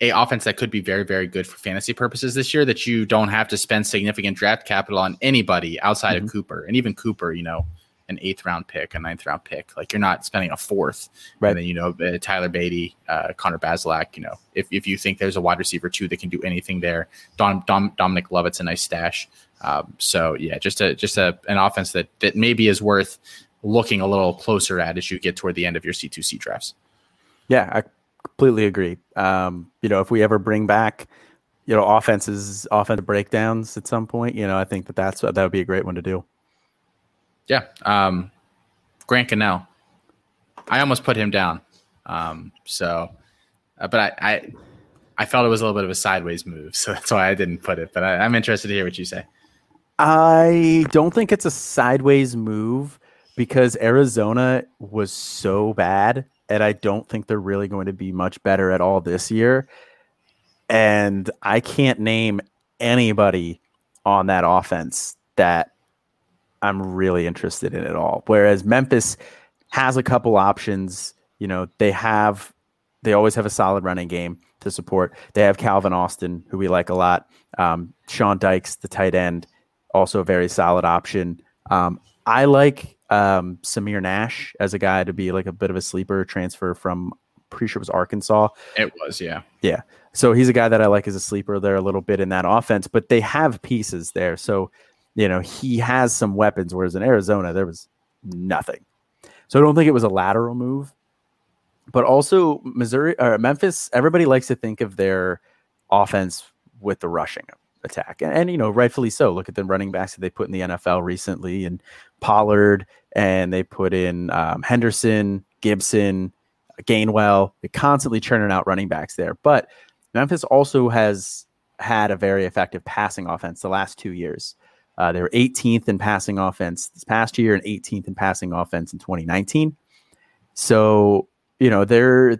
a offense that could be very very good for fantasy purposes this year that you don't have to spend significant draft capital on anybody outside mm-hmm. of Cooper. And even Cooper you know an eighth round pick a ninth round pick like you're not spending a fourth. Right. And then you know uh, Tyler Beatty uh, Connor Bazelak you know if, if you think there's a wide receiver too that can do anything there Dom, Dom Dominic Lovett's a nice stash. Um, so yeah just a just a an offense that that maybe is worth looking a little closer at as you get toward the end of your C2C drafts. Yeah, I completely agree. Um, you know, if we ever bring back, you know, offenses, offensive breakdowns at some point, you know, I think that that's that would be a great one to do. Yeah, um, Grant Gunnell. I almost put him down. Um, so, uh, but I, I, I felt it was a little bit of a sideways move, so that's why I didn't put it. But I, I'm interested to hear what you say. I don't think it's a sideways move because Arizona was so bad and I don't think they're really going to be much better at all this year. And I can't name anybody on that offense that I'm really interested in at all. Whereas Memphis has a couple options. You know, they have they always have a solid running game to support. They have Calvin Austin, who we like a lot. Um, Sean Dykes, the tight end, also a very solid option. Um, I like um, Samir Nash as a guy to be like a bit of a sleeper transfer from pretty sure it was Arkansas. It was, yeah. Yeah. So he's a guy that I like as a sleeper there a little bit in that offense, but they have pieces there. So, you know, he has some weapons, whereas in Arizona, there was nothing. So I don't think it was a lateral move. But also Missouri or Memphis, everybody likes to think of their offense with the rushing attack. And, and, you know, rightfully so. Look at the running backs that they put in the NFL recently and Pollard and they put in um, Henderson, Gibson, Gainwell. They're constantly churning out running backs there. But Memphis also has had a very effective passing offense the last two years. Uh, they were 18th in passing offense this past year and 18th in passing offense in 2019. So, you know, they're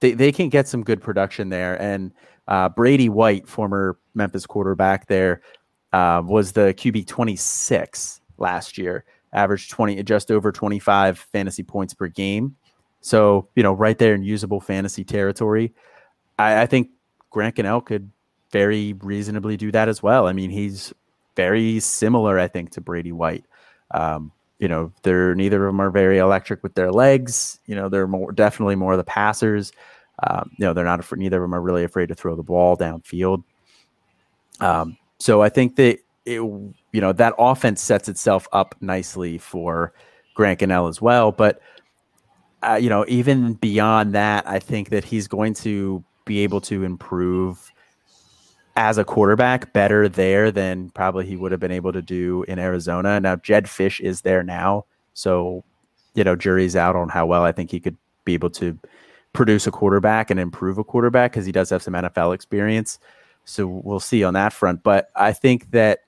they, they can get some good production there. And uh, Brady White, former Memphis quarterback there, uh, was the QB 26 last year, averaged 20, just over 25 fantasy points per game. So, you know, right there in usable fantasy territory. I, I think Grant Gunnell could very reasonably do that as well. I mean, he's very similar, I think, to Brady White. Um, you know, they're neither of them are very electric with their legs. You know, they're more definitely more of the passers. Um, you know, they're not neither of them are really afraid to throw the ball downfield. Um, so I think that it, you know, that offense sets itself up nicely for Grant Gunnell as well. But uh, you know, even beyond that, I think that he's going to be able to improve as a quarterback better there than probably he would have been able to do in Arizona. Now Jed Fish is there now, so you know jury's out on how well I think he could be able to produce a quarterback and improve a quarterback because he does have some NFL experience. So we'll see on that front. But I think that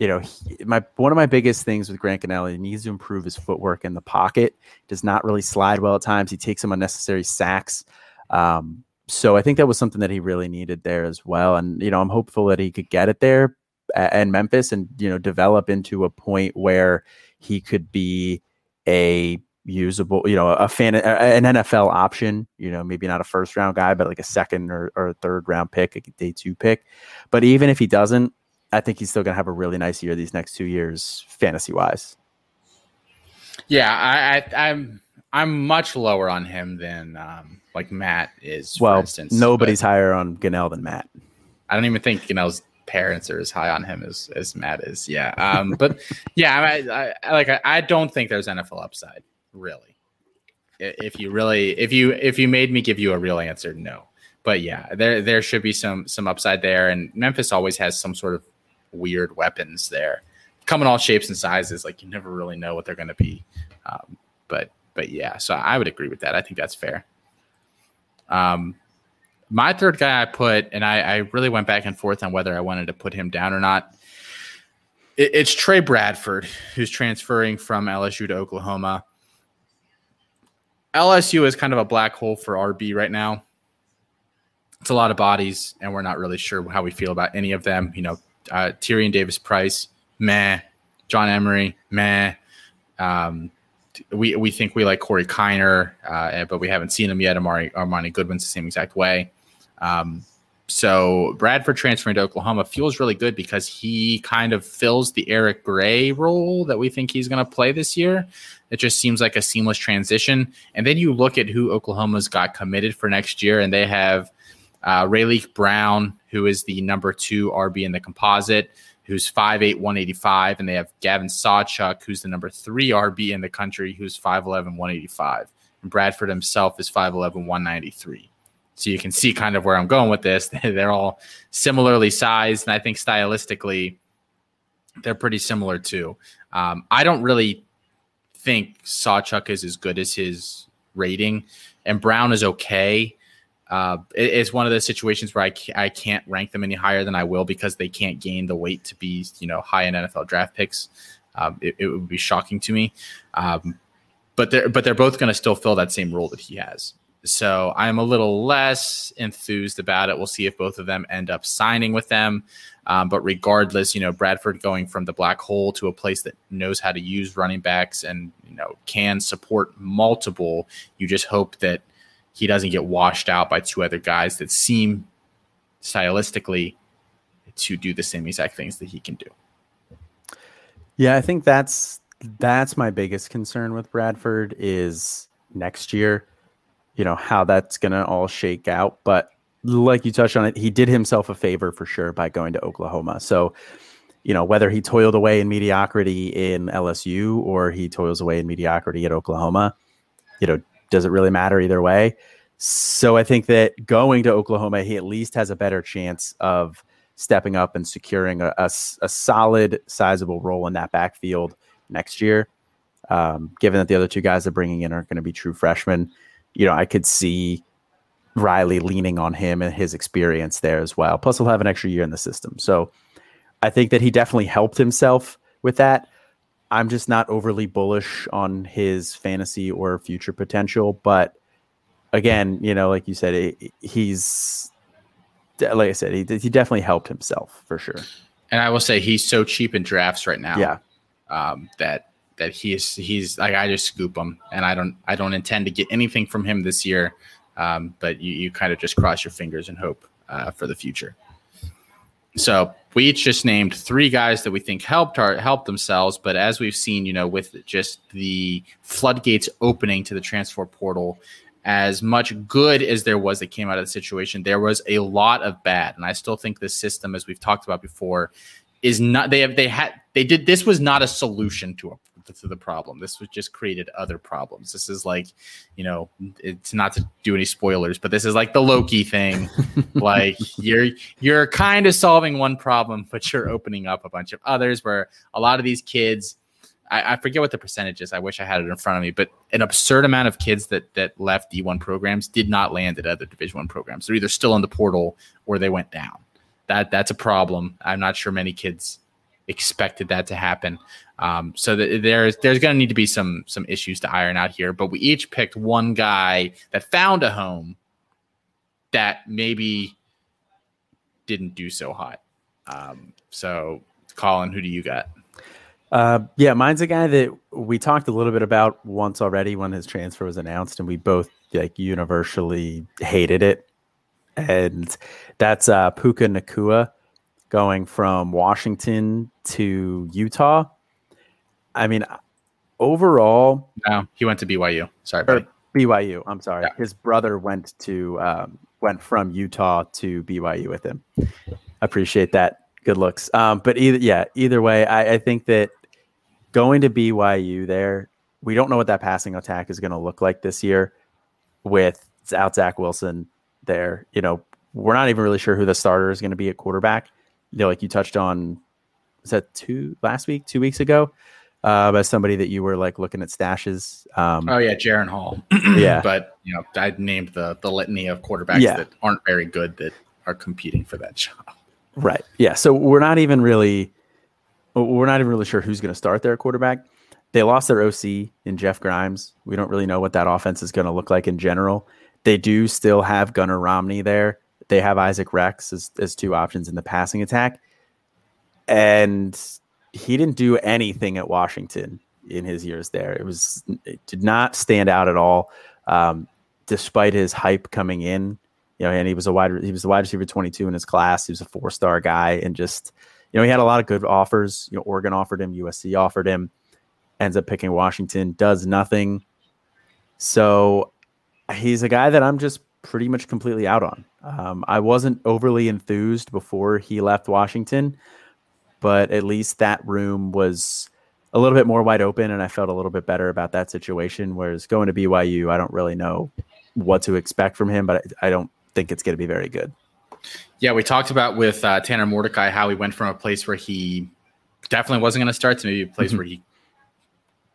you know he, my one of my biggest things with Grant Gunnell, he needs to improve his footwork in the pocket. Does not really slide well at times. He takes some unnecessary sacks. Um, so I think that was something that he really needed there as well. And you know, I'm hopeful that he could get it there and Memphis, and you know, develop into a point where he could be a usable, you know, a fan, an NFL option. You know, maybe not a first round guy, but like a second or, or a third round pick, a day two pick. But even if he doesn't, I think he's still going to have a really nice year these next two years, fantasy wise. Yeah, I, I I'm I'm much lower on him than um, like Matt is. Well, instance, nobody's higher on Gunnell than Matt. I don't even think Gunnell's parents are as high on him as, as Matt is. Yeah, um, but yeah, I, I like I, I don't think there's NFL upside really. If you really, if you if you made me give you a real answer, no. But yeah, there there should be some some upside there, and Memphis always has some sort of weird weapons there, come in all shapes and sizes. Like you never really know what they're going to be. Um, but but yeah, so I would agree with that. I think that's fair. Um, my third guy I put, and I, I really went back and forth on whether I wanted to put him down or not. It, it's Trey Bradford, who's transferring from LSU to Oklahoma. LSU is kind of a black hole for RB right now. It's a lot of bodies, and we're not really sure how we feel about any of them. You know, uh, Tyrion Davis Price, meh. John Emery, meh. Um, we we think we like Corey Kiner, uh, but we haven't seen him yet. Amari Armoni Goodwin's the same exact way. Um, so Bradford transferring to Oklahoma feels really good because he kind of fills the Eric Gray role that we think he's going to play this year. It just seems like a seamless transition. And then you look at who Oklahoma's got committed for next year, and they have uh, Raleek Brown, who is the number two RB in the composite who's 5'8, 185. And they have Gavin Sawchuk, who's the number three RB in the country, who's 5'11, 185. And Bradford himself is 5'11, 193. So you can see kind of where I'm going with this. They're all similarly sized. And I think stylistically, they're pretty similar too. Um, I don't really think Sawchuk is as good as his rating, and Brown is okay uh, it, it's one of those situations where I, I can't rank them any higher than I will because they can't gain the weight to be you know high in NFL draft picks. Um, it, it, would be shocking to me, um, but they're but they're both going to still fill that same role that he has. So I'm a little less enthused about it. We'll see if both of them end up signing with them. Um, but regardless, you know, Bradford going from the black hole to a place that knows how to use running backs and you know can support multiple. You just hope that he doesn't get washed out by two other guys that seem stylistically to do the same exact things that he can do. Yeah, I think that's that's my biggest concern with Bradford is next year, you know, how that's going to all shake out, but like you touched on it, he did himself a favor for sure by going to Oklahoma. So, you know, whether he toiled away in mediocrity in LSU or he toils away in mediocrity at Oklahoma, you know, does it really matter either way? So I think that going to Oklahoma, he at least has a better chance of stepping up and securing a, a, a solid, sizable role in that backfield next year. Um, given that the other two guys they're bringing in are going to be true freshmen, you know, I could see Riley leaning on him and his experience there as well. Plus, he'll have an extra year in the system. So I think that he definitely helped himself with that. I'm just not overly bullish on his fantasy or future potential, but again, you know, like you said, he, he's like I said, he he definitely helped himself for sure. And I will say he's so cheap in drafts right now. Yeah. Um, that that he's he's like I just scoop him, and I don't I don't intend to get anything from him this year. Um, but you you kind of just cross your fingers and hope uh, for the future. So we each just named three guys that we think helped our helped themselves, but as we've seen, you know, with just the floodgates opening to the transfer portal, as much good as there was that came out of the situation, there was a lot of bad. And I still think this system, as we've talked about before, is not they have they had they did this was not a solution to a to the problem. This was just created other problems. This is like, you know, it's not to do any spoilers, but this is like the Loki thing. like you're you're kind of solving one problem, but you're opening up a bunch of others where a lot of these kids I, I, forget what the percentage is. I wish I had it in front of me, but an absurd amount of kids that that left D1 programs did not land at other Division One programs. They're either still in the portal or they went down. That that's a problem. I'm not sure many kids expected that to happen. Um, so there's there's going to need to be some some issues to iron out here. But we each picked one guy that found a home that maybe didn't do so hot. Um, so, Colin, who do you got? Uh, yeah, mine's a guy that we talked a little bit about once already when his transfer was announced, and we both like universally hated it. And that's uh, Puka Nacua going from Washington to Utah. I mean, overall, no, he went to BYU. Sorry, buddy. BYU. I'm sorry. Yeah. His brother went to um, went from Utah to BYU with him. Appreciate that. Good looks. Um, but either yeah, either way, I, I think that going to BYU there, we don't know what that passing attack is going to look like this year with out Zach Wilson there. You know, we're not even really sure who the starter is going to be at quarterback. You know, like you touched on, was that two last week, two weeks ago? Uh, as somebody that you were like looking at stashes. Um, oh yeah, Jaren Hall. yeah, but you know, I named the the litany of quarterbacks yeah. that aren't very good that are competing for that job. Right. Yeah. So we're not even really we're not even really sure who's going to start their quarterback. They lost their OC in Jeff Grimes. We don't really know what that offense is going to look like in general. They do still have Gunnar Romney there. They have Isaac Rex as, as two options in the passing attack. And he didn't do anything at Washington in his years there. It was it did not stand out at all, um, despite his hype coming in. You know, and he was a wide he was the wide receiver twenty two in his class. He was a four star guy, and just you know, he had a lot of good offers. You know, Oregon offered him, USC offered him, ends up picking Washington, does nothing. So he's a guy that I'm just pretty much completely out on. Um, I wasn't overly enthused before he left Washington, but at least that room was a little bit more wide open, and I felt a little bit better about that situation. Whereas going to BYU, I don't really know what to expect from him, but I, I don't think it's going to be very good. Yeah, we talked about with uh, Tanner Mordecai how he went from a place where he definitely wasn't going to start to maybe a place mm-hmm. where he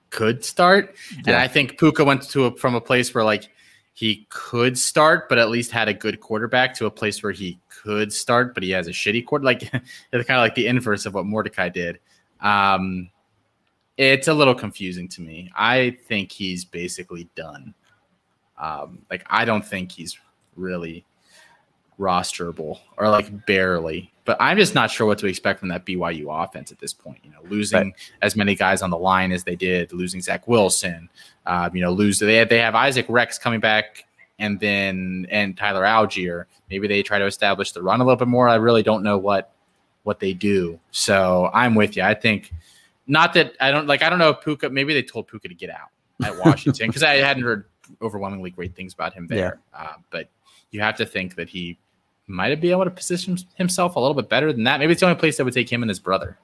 could start. Yeah. And I think Puka went to a, from a place where like he could start, but at least had a good quarterback to a place where he could start, but he has a shitty quarter. Like it's kind of like the inverse of what Mordecai did. Um, it's a little confusing to me. I think he's basically done. Um, like I don't think he's really rosterable or like barely. But I'm just not sure what to expect from that BYU offense at this point. You know, losing right. as many guys on the line as they did, losing Zach Wilson. Um, you know, lose they have, they have Isaac Rex coming back, and then and Tyler Allgeier. Maybe they try to establish the run a little bit more. I really don't know what what they do. So I'm with you. I think not that I don't like. I don't know if Puka. Maybe they told Puka to get out at Washington because I hadn't heard overwhelmingly great things about him there. Yeah. Uh, but you have to think that he might have been able to position himself a little bit better than that. Maybe it's the only place that would take him and his brother.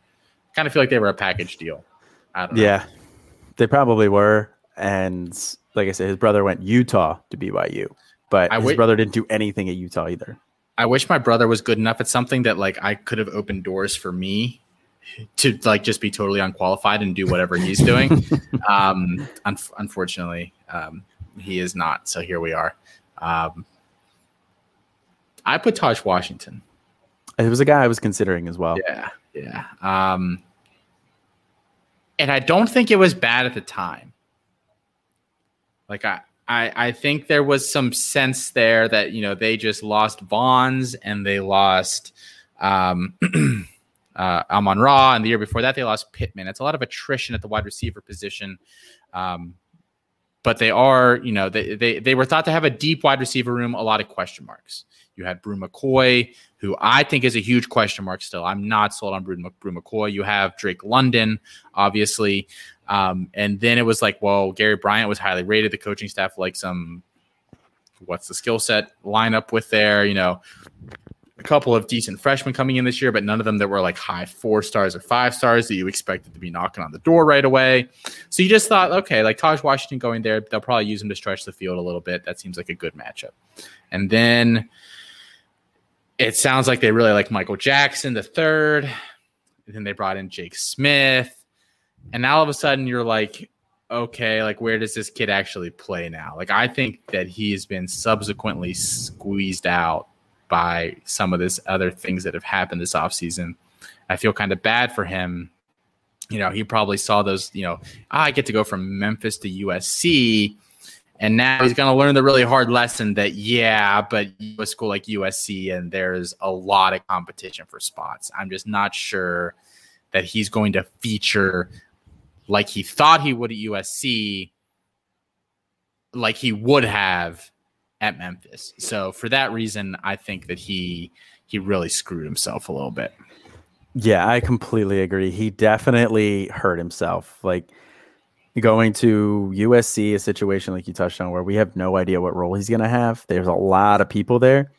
Kind of feel like they were a package deal. Yeah, they probably were. And like I said, his brother went Utah to BYU, but I his w- brother didn't do anything at Utah either. I wish my brother was good enough at something that like I could have opened doors for me to like just be totally unqualified and do whatever he's doing. um, un- unfortunately, um, he is not. So here we are. Um, I put Tahj Washington. It was a guy I was considering as well. Yeah, yeah. Um, and I don't think it was bad at the time. Like I, I, I think there was some sense there that you know they just lost Vaughns and they lost um, uh, Amon Ra, and the year before that they lost Pittman. It's a lot of attrition at the wide receiver position. Um, but they are, you know, they, they they were thought to have a deep wide receiver room, a lot of question marks. You had Bru McCoy, who I think is a huge question mark still. I'm not sold on Bru, Bru McCoy. You have Drake London, obviously. Um, and then it was like, well, Gary Bryant was highly rated. The coaching staff like some what's the skill set lineup with there, you know, a couple of decent freshmen coming in this year, but none of them that were like high four stars or five stars that you expected to be knocking on the door right away. So you just thought, okay, like Tahj Washington going there, they'll probably use him to stretch the field a little bit. That seems like a good matchup. And then it sounds like they really like Michael Jackson the third. Then they brought in Jake Smith. And now all of a sudden you're like, okay, like where does this kid actually play now? Like I think that he has been subsequently squeezed out by some of this other things that have happened this offseason. I feel kind of bad for him. You know, he probably saw those, you know, ah, I get to go from Memphis to USC. And now he's going to learn the really hard lesson that, yeah, but a school like USC and there's a lot of competition for spots. I'm just not sure that he's going to feature like he thought he would at USC, like he would have at Memphis. So for that reason, I think that he he really screwed himself a little bit. Yeah, I completely agree. He definitely hurt himself. Like going to USC, a situation like you touched on, where we have no idea what role he's going to have. There's a lot of people there.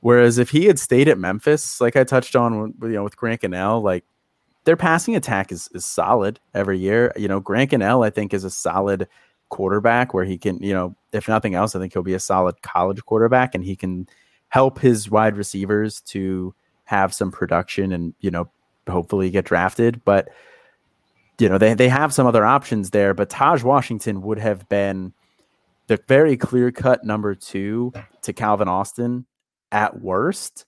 Whereas if he had stayed at Memphis, like I touched on, you know, with Grant Gunnell, like their passing attack is, is solid every year. You know, Grant Gunnell, I think, is a solid quarterback where he can, you know, if nothing else, I think he'll be a solid college quarterback and he can help his wide receivers to have some production and, you know, hopefully get drafted. But, you know, they, they have some other options there, but Tahj Washington would have been the very clear cut number two to Calvin Austin at worst.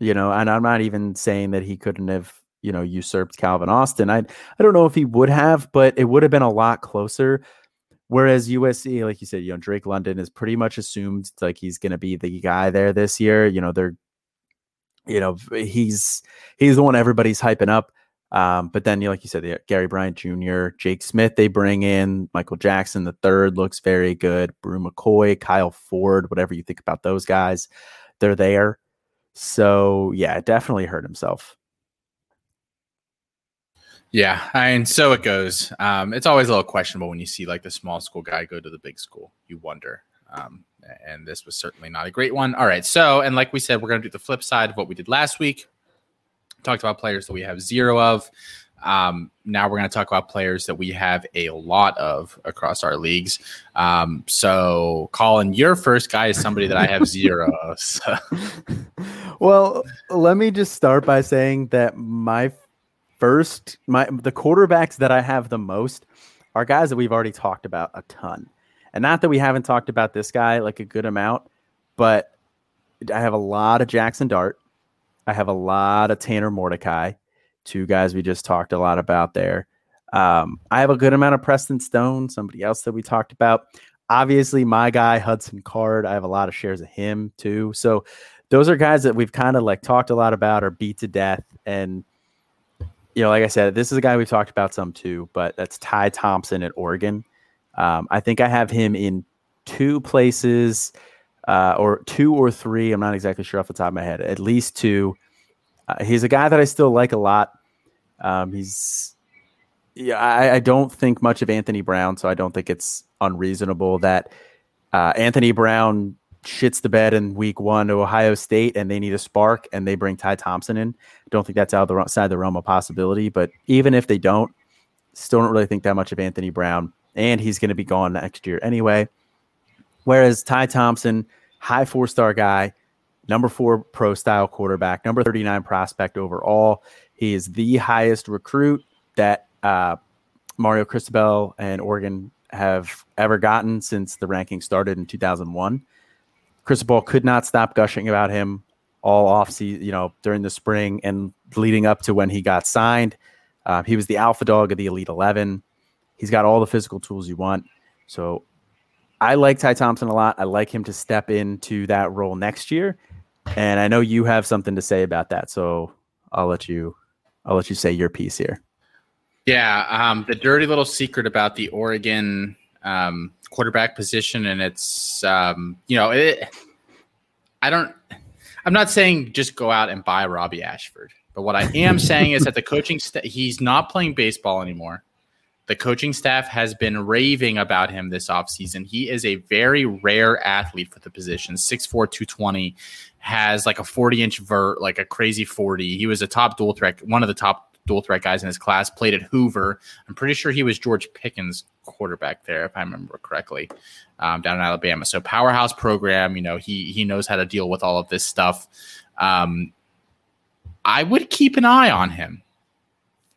You know, and I'm not even saying that he couldn't have you know usurped Calvin Austin. I I don't know if he would have, but it would have been a lot closer. Whereas USC, like you said, you know Drake London is pretty much assumed like he's going to be the guy there this year. You know they're, you know he's he's the one everybody's hyping up. Um, but then, you know, like you said, Gary Bryant Jr., Jake Smith, they bring in Michael Jackson the third looks very good. Bru McCoy, Kyle Ford, whatever you think about those guys, they're there. So yeah, definitely hurt himself. Yeah, and so it goes. Um, it's always a little questionable when you see like the small school guy go to the big school. You wonder. Um, and this was certainly not a great one. All right, so and like we said, we're going to do the flip side of what we did last week. Talked about players that we have zero of. Um, now we're going to talk about players that we have a lot of across our leagues. Um, so, Colin, your first guy is somebody that I have zero of. So. Well, let me just start by saying that my first, my the quarterbacks that I have the most are guys that we've already talked about a ton. And not that we haven't talked about this guy like a good amount, but I have a lot of Jackson Dart. I have a lot of Tanner Mordecai, two guys we just talked a lot about there. Um, I have a good amount of Preston Stone, somebody else that we talked about. Obviously, my guy Hudson Card. I have a lot of shares of him too. So those are guys that we've kind of like talked a lot about or beat to death. And you know, like I said, this is a guy we've talked about some too, but that's Ty Thompson at Oregon. Um, I think I have him in two places, uh, or two or three. I'm not exactly sure off the top of my head. At least two. Uh, he's a guy that I still like a lot. Um, he's, yeah, I, I, don't think much of Anthony Brown, so I don't think it's unreasonable that uh, Anthony Brown shits the bed in week one to Ohio State and they need a spark and they bring Ty Thompson in. Don't think that's out of the side of the realm of possibility. But even if they don't, still don't really think that much of Anthony Brown. And he's going to be gone next year anyway. Whereas Ty Thompson, high four star guy, number four pro style quarterback, number 39 prospect overall. He is the highest recruit that uh, Mario Cristobal and Oregon have ever gotten since the ranking started in 2001. Cristobal could not stop gushing about him all off season, you know, during the spring and leading up to when he got signed. Uh, he was the alpha dog of the Elite 11. He's got all the physical tools you want. So I like Ty Thompson a lot. I like him to step into that role next year. And I know you have something to say about that. So I'll let you I'll let you say your piece here. Yeah, um, the dirty little secret about the Oregon um, quarterback position, and it's um, you know, it, I don't. I'm not saying just go out and buy Robbie Ashford, but what I am saying is that the coaching st- he's not playing baseball anymore. The coaching staff has been raving about him this offseason. He is a very rare athlete for the position. 6'4, 220, has like a 40 inch vert, like a crazy 40. He was a top dual threat, one of the top dual threat guys in his class, played at Hoover. I'm pretty sure he was George Pickens' quarterback there, if I remember correctly, um, down in Alabama. So powerhouse program, you know, he he knows how to deal with all of this stuff. Um, I would keep an eye on him.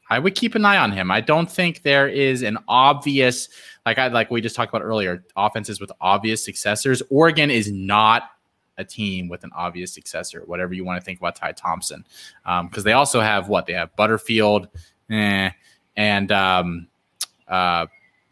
I would keep an eye on him. I don't think there is an obvious, like I like we just talked about earlier, offenses with obvious successors. Oregon is not a team with an obvious successor, whatever you want to think about Ty Thompson, because um, they also have what they have Butterfield, eh, and um, uh,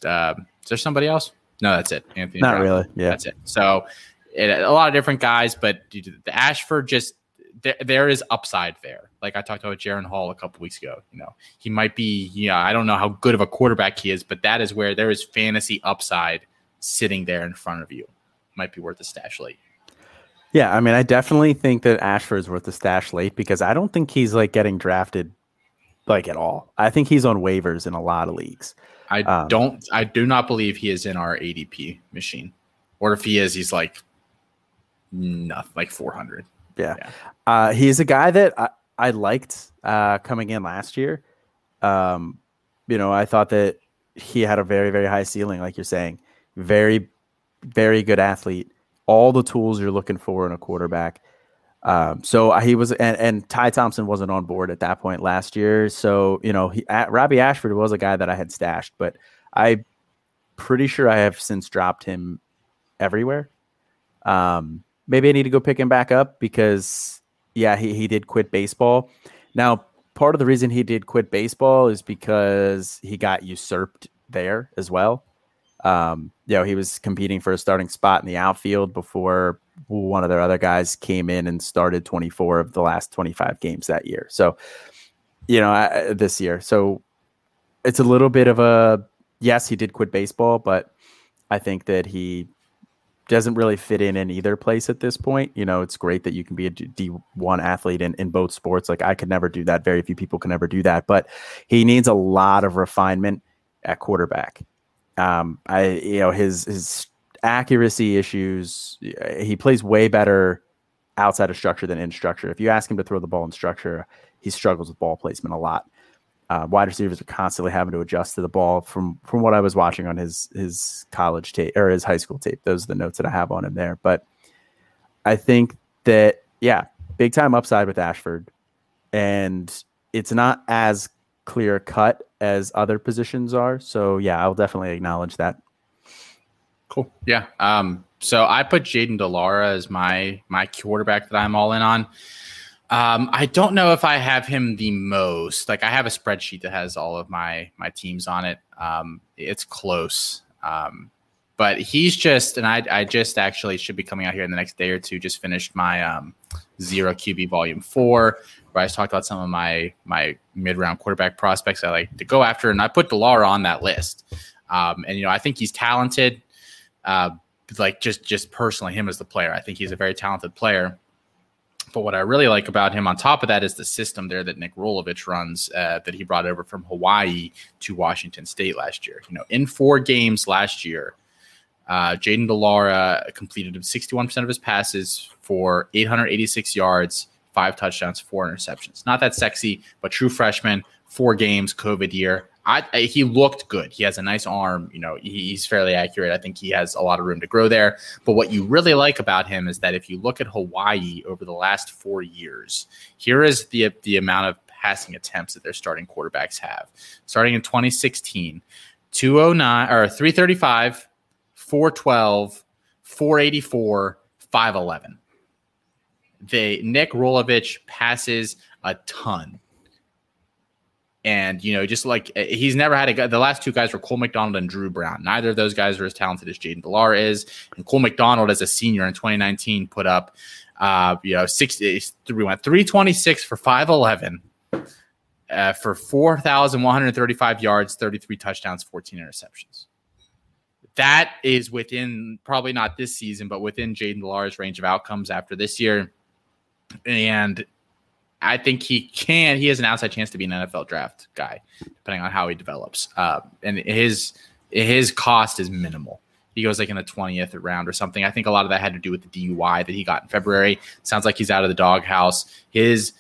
uh, is there somebody else? No, that's it. Anthony. Not Brown. really. Yeah, that's it. So it, a lot of different guys, but the Ashford just there, there is upside there. Like I talked about Jaren Hall a couple weeks ago. You know, he might be. Yeah, I don't know how good of a quarterback he is, but that is where there is fantasy upside sitting there in front of you. Might be worth a stash late. Yeah, I mean, I definitely think that Ashford's worth the stash late because I don't think he's like getting drafted like at all. I think he's on waivers in a lot of leagues. I um, don't. I do not believe he is in our ADP machine, or if he is, he's like nothing, like four hundred. Yeah, yeah. Uh, he's a guy that I, I liked uh, coming in last year. Um, you know, I thought that he had a very very high ceiling, like you're saying, very very good athlete all the tools you're looking for in a quarterback. Um, so he was, and, and, Ty Thompson wasn't on board at that point last year. So you know, he, at, Robbie Ashford was a guy that I had stashed, but I pretty sure I have since dropped him everywhere. Um, maybe I need to go pick him back up because yeah, he he did quit baseball. Now, part of the reason he did quit baseball is because he got usurped there as well. Um, you know, he was competing for a starting spot in the outfield before one of their other guys came in and started 24 of the last 25 games that year. So, you know, uh, this year. So it's a little bit of a yes, he did quit baseball, but I think that he doesn't really fit in in either place at this point. You know, it's great that you can be a D1 athlete in, in both sports. Like I could never do that. Very few people can ever do that, but he needs a lot of refinement at quarterback. Um, I you know his his accuracy issues. He plays way better outside of structure than in structure. If you ask him to throw the ball in structure, he struggles with ball placement a lot. Uh, wide receivers are constantly having to adjust to the ball. From from what I was watching on his his college tape or his high school tape, those are the notes that I have on him there. But I think that yeah, big time upside with Ashford, and it's not as clear cut as other positions are. So yeah, I'll definitely acknowledge that. Cool. Yeah. Um, so I put Jayden de Laura as my my quarterback that I'm all in on. Um, I don't know if I have him the most. Like I have a spreadsheet that has all of my my teams on it. Um, it's close. Um, but he's just, and I, I just actually should be coming out here in the next day or two. Just finished my um, zero QB volume four, where I talked about some of my my mid round quarterback prospects I like to go after, and I put de Laura on that list. Um, and you know, I think he's talented. Uh, like just just personally, him as the player, I think he's a very talented player. But what I really like about him, on top of that, is the system there that Nick Rolovich runs, uh, that he brought over from Hawaii to Washington State last year. You know, in four games last year, uh, Jayden de Laura completed 61% of his passes for 886 yards, five touchdowns, four interceptions. Not that sexy, but true freshman, four games, COVID year. I, I, he looked good. He has a nice arm. You know, he, he's fairly accurate. I think he has a lot of room to grow there. But what you really like about him is that if you look at Hawaii over the last four years, here is the the amount of passing attempts that their starting quarterbacks have. Starting in 2016, 209 or 335, 412, 484, 511 they Nick Rolovich passes a ton. And you know, just like eh, he's never had a guy. The last two guys were Cole McDonald and Dru Brown. Neither of those guys are as talented as Jayden de Laura is. And Cole McDonald, as a senior in 2019, put up, uh, you know, six. We went 326 for 511, uh, for 4,135 yards, 33 touchdowns, 14 interceptions. That is within probably not this season, but within Jayden de Laura's range of outcomes after this year. And I think he can. He has an outside chance to be an NFL draft guy, depending on how he develops. Uh, and his his cost is minimal. He goes like in the twentieth round or something. I think a lot of that had to do with the DUI that he got in February. Sounds like he's out of the doghouse. His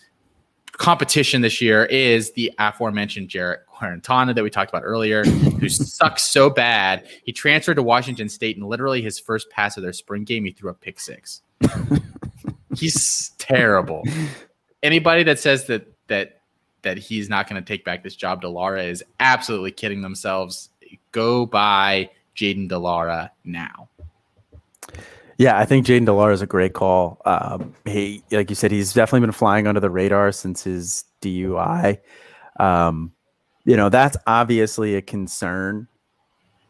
competition this year is the aforementioned Jarrett Guarantano that we talked about earlier, who sucks so bad. He transferred to Washington State, and literally his first pass of their spring game, he threw a pick six. He's terrible anybody that says that that that he's not going to take back this job, de Laura is absolutely kidding themselves. Go buy Jayden de Laura now. Yeah, I think Jayden de Laura is a great call. Um, he, like you said, he's definitely been flying under the radar since his DUI. Um, you know, that's obviously a concern.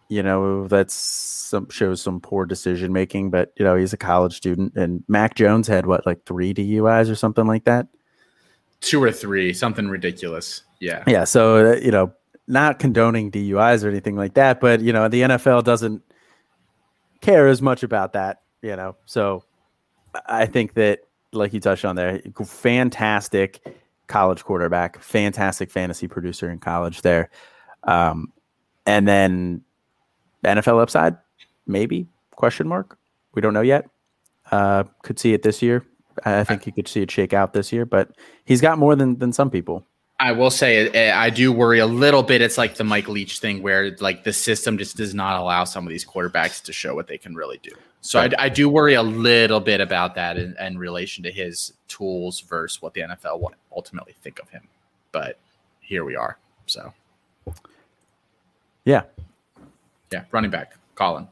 You know, that's some shows some poor decision making, but you know, he's a college student, and Mac Jones had what, like three DUIs or something like that two or three, something ridiculous. Yeah. Yeah. So, uh, you know, not condoning DUIs or anything like that, but, you know, the NFL doesn't care as much about that, you know. So I think that, like you touched on there, fantastic college quarterback, fantastic fantasy producer in college there. Um, and then NFL upside, maybe question mark. We don't know yet. Uh, could see it this year. I think you could see it shake out this year, but he's got more than than some people. I will say I do worry a little bit. It's like the Mike Leach thing where like the system just does not allow some of these quarterbacks to show what they can really do. So. I, I, do worry a little bit about that in, in, relation to his tools versus what the NFL will ultimately think of him. But here we are. So yeah, yeah, running back, Colin.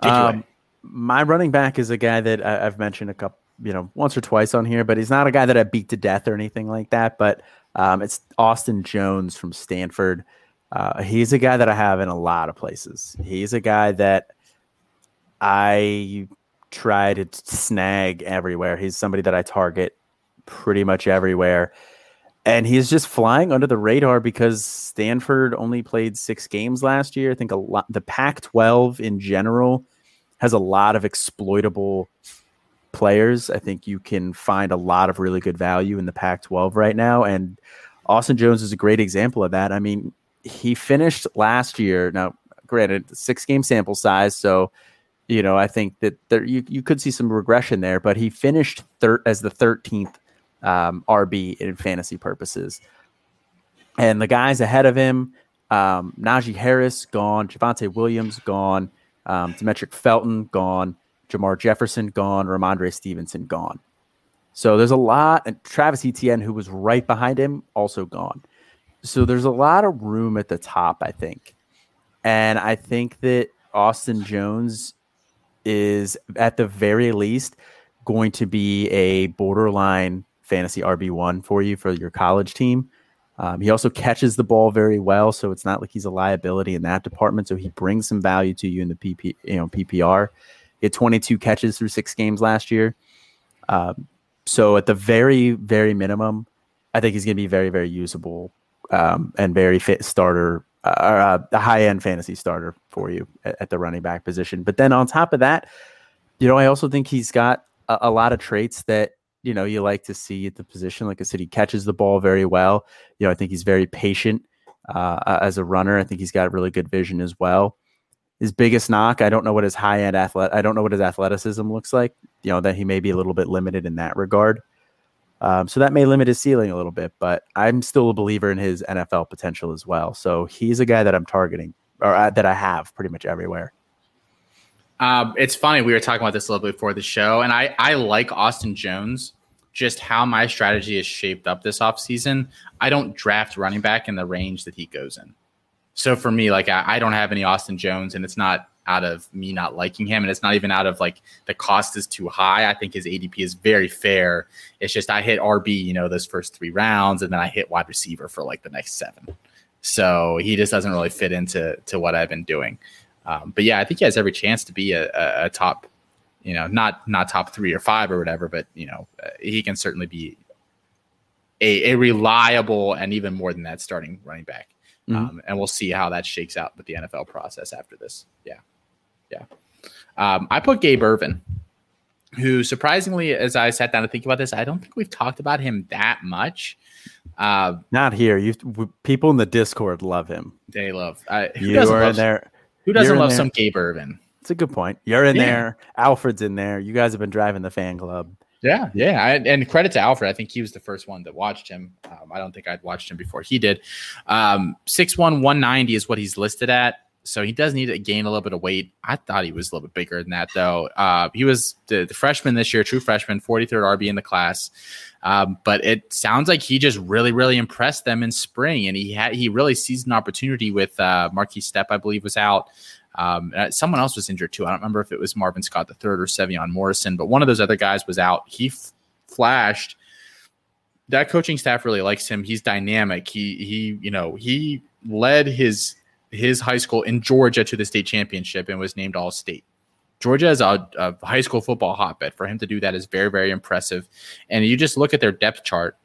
Um, my running back is a guy that I, have mentioned a couple you know once or twice on here, but he's not a guy that I beat to death or anything like that. But um, it's Austin Jones from Stanford. Uh, he's a guy that I have in a lot of places. He's a guy that I try to snag everywhere. He's somebody that I target pretty much everywhere. And he's just flying under the radar because Stanford only played six games last year. I think a lot the Pac 12 in general has a lot of exploitable players. I think you can find a lot of really good value in the Pac 12 right now. And Austin Jones is a great example of that. I mean, he finished last year. Now, granted, six game sample size. So, you know, I think that there you, you could see some regression there, but he finished as the 13th um, RB in fantasy purposes. And the guys ahead of him, um, Najee Harris gone, Javonte Williams gone, um, Demetric Felton gone. Jermar Jefferson gone, Rhamondre Stevenson gone. So there's a lot, and Travis Etienne, who was right behind him, also gone. So there's a lot of room at the top, I think. And I think that Austin Jones is, at the very least, going to be a borderline fantasy RB1 for you for your college team. Um, he also catches the ball very well, so it's not like he's a liability in that department. So he brings some value to you in the PP, you know, PPR. He had 22 catches through six games last year. Um, so at the very, very minimum, I think he's going to be very, very usable um, and very fit starter, uh, uh, a high end fantasy starter for you at, at, the running back position. But then on top of that, you know, I also think he's got a, a lot of traits that you know you like to see at the position. Like I said, he catches the ball very well. You know, I think he's very patient uh, as a runner. I think he's got really good vision as well his biggest knock. I don't know what his high end athlete. I don't know what his athleticism looks like. You know that he may be a little bit limited in that regard. Um, so that may limit his ceiling a little bit, but I'm still a believer in his NFL potential as well. So he's a guy that I'm targeting or uh, that I have pretty much everywhere. Um, it's funny we were talking about this a little bit before the show, and I I like Austin Jones. Just how my strategy is shaped up this offseason. I don't draft running back in the range that he goes in. So for me, like I, I, don't have any Austin Jones, and it's not out of me not liking him, and it's not even out of like the cost is too high. I think his ADP is very fair. It's just I hit RB, you know, those first three rounds, and then I hit wide receiver for like the next seven. So he just doesn't really fit into to what I've been doing. Um, but yeah, I think he has every chance to be a, a, a, top, you know, not not top three or five or whatever, but you know, uh, he can certainly be a, a reliable and even more than that starting running back. Mm-hmm. Um, and we'll see how that shakes out with the NFL process after this. Yeah. Yeah. Um, I put Gabe Ervin, who surprisingly, as I sat down to think about this, I don't think we've talked about him that much. Uh, Not here. You people in the Discord love him. They love. Uh, who you are in there. Who doesn't love some Gabe Ervin? It's a good point. You're in yeah. there. Alfred's in there. You guys have been driving the fan club. Yeah, yeah, I, and credit to Alfred. I think he was the first one that watched him. Um, I don't think I'd watched him before he did. Um, six one one ninety is what he's listed at. So he does need to gain a little bit of weight. I thought he was a little bit bigger than that, though. Uh, he was the, the, freshman this year, true freshman, 43rd RB in the class. Um, but it sounds like he just really, really impressed them in spring, and he had he really seized an opportunity with uh, Markese Stepp, I believe, was out. Um, someone else was injured too. I don't remember if it was Marvin Scott the third or Sevion Morrison, but one of those other guys was out. He f- flashed. That coaching staff really likes him. He's dynamic. He he you know he led his his high school in Georgia to the state championship and was named All State. Georgia is a, a, high school football hotbed. For him to do that is very, very impressive. And you just look at their depth chart.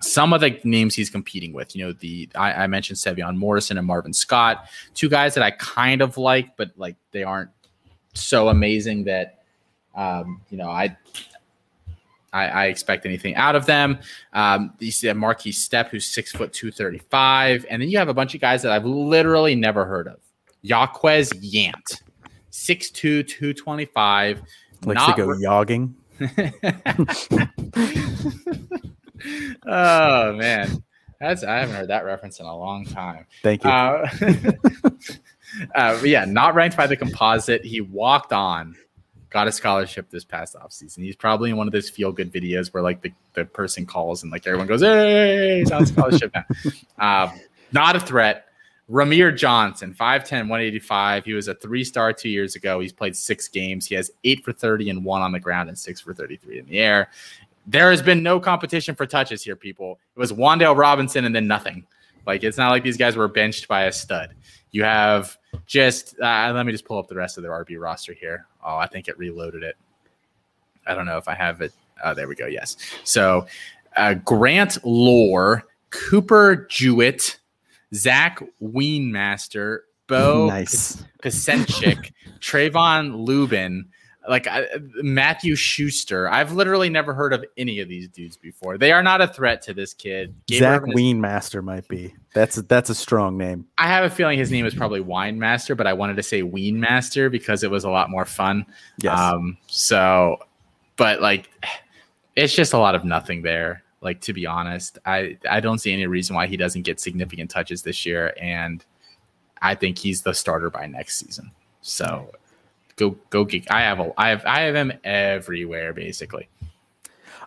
Some of the names he's competing with, you know, the I, I mentioned Sevion Morrison and Marvin Scott, two guys that I kind of like, but like they aren't so amazing that um, you know I I, I, expect anything out of them. Um, you see a Markese Stepp, who's six foot two thirty five, and then you have a bunch of guys that I've literally never heard of. Jaquez Yant, 6'2", 225. Likes to go re- yogging. oh man, that's I haven't heard that reference in a long time. Thank you. Uh, uh, yeah, not ranked by the composite. He walked on got a scholarship this past offseason. He's probably in one of those feel good videos where like the, the person calls and like everyone goes, Hey, he's on scholarship now. Um, not a threat. Rahmir Johnson, 5'10, 185. He was a three star two years ago. He's played six games. He has eight for 30 and one on the ground and six for 33 in the air. There has been no competition for touches here, people. It was Wan'Dale Robinson and then nothing. Like it's not like these guys were benched by a stud. You have just uh, let me just pull up the rest of their RB roster here. Oh, I think it reloaded it. I don't know if I have it. Oh, there we go. Yes. So uh, Grant Lore, Cooper Jewett, Zach Weinmaster, Bo nice. Pasenchik, Trayvon Lubin, like uh, Matthew Schuster. I've literally never heard of any of these dudes before. They are not a threat to this kid. Gabe Zach Weinmaster might be. That's a, that's a strong name. I have a feeling his name is probably Winemaster, but I wanted to say Weinmaster because it was a lot more fun. Yes. Um, so, but like, it's just a lot of nothing there. Like to be honest, I I don't see any reason why he doesn't get significant touches this year, and I think he's the starter by next season. So go go geek. I have a I have I have him everywhere basically.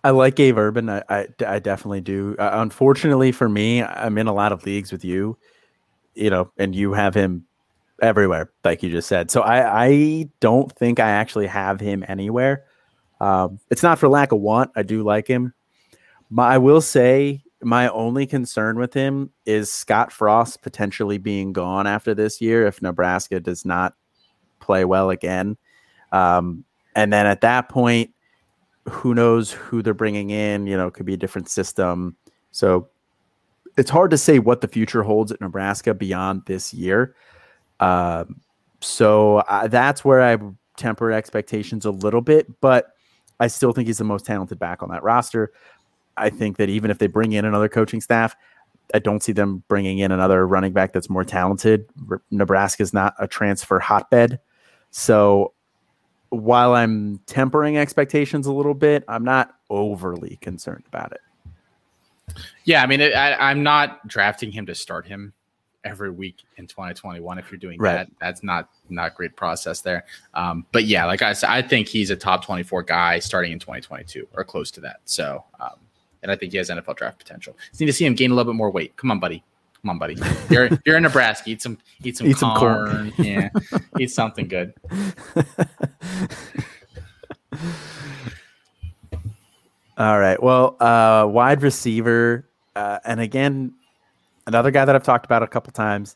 I like Gabe Ervin. I I, I definitely do. Uh, unfortunately for me, I'm in a lot of leagues with you, you know, and you have him everywhere, like you just said. So I I don't think I actually have him anywhere. Um, it's not for lack of want. I do like him. My, I will say my only concern with him is Scott Frost potentially being gone after this year if Nebraska does not play well again. Um, and then at that point, who knows who they're bringing in? You know, it could be a different system. So it's hard to say what the future holds at Nebraska beyond this year. Um, so uh, that's where I temper expectations a little bit, but I still think he's the most talented back on that roster. I think that even if they bring in another coaching staff, I don't see them bringing in another running back that's more talented. Nebraska is not a transfer hotbed. So while I'm tempering expectations a little bit, I'm not overly concerned about it. Yeah, I mean, it, I, am not drafting him to start him every week in 2021. If you're doing right. that, that's not not great process there. Um, but yeah, like I said, I think he's a top 24 guy starting in 2022 or close to that. So, um, and I think he has NFL draft potential. Just need to see him gain a little bit more weight. Come on, buddy. Come on, buddy. You're you're in Nebraska. Eat some eat some Eat some corn. corn. yeah, eat something good. All right. Well, uh, wide receiver, uh, and again, another guy that I've talked about a couple times.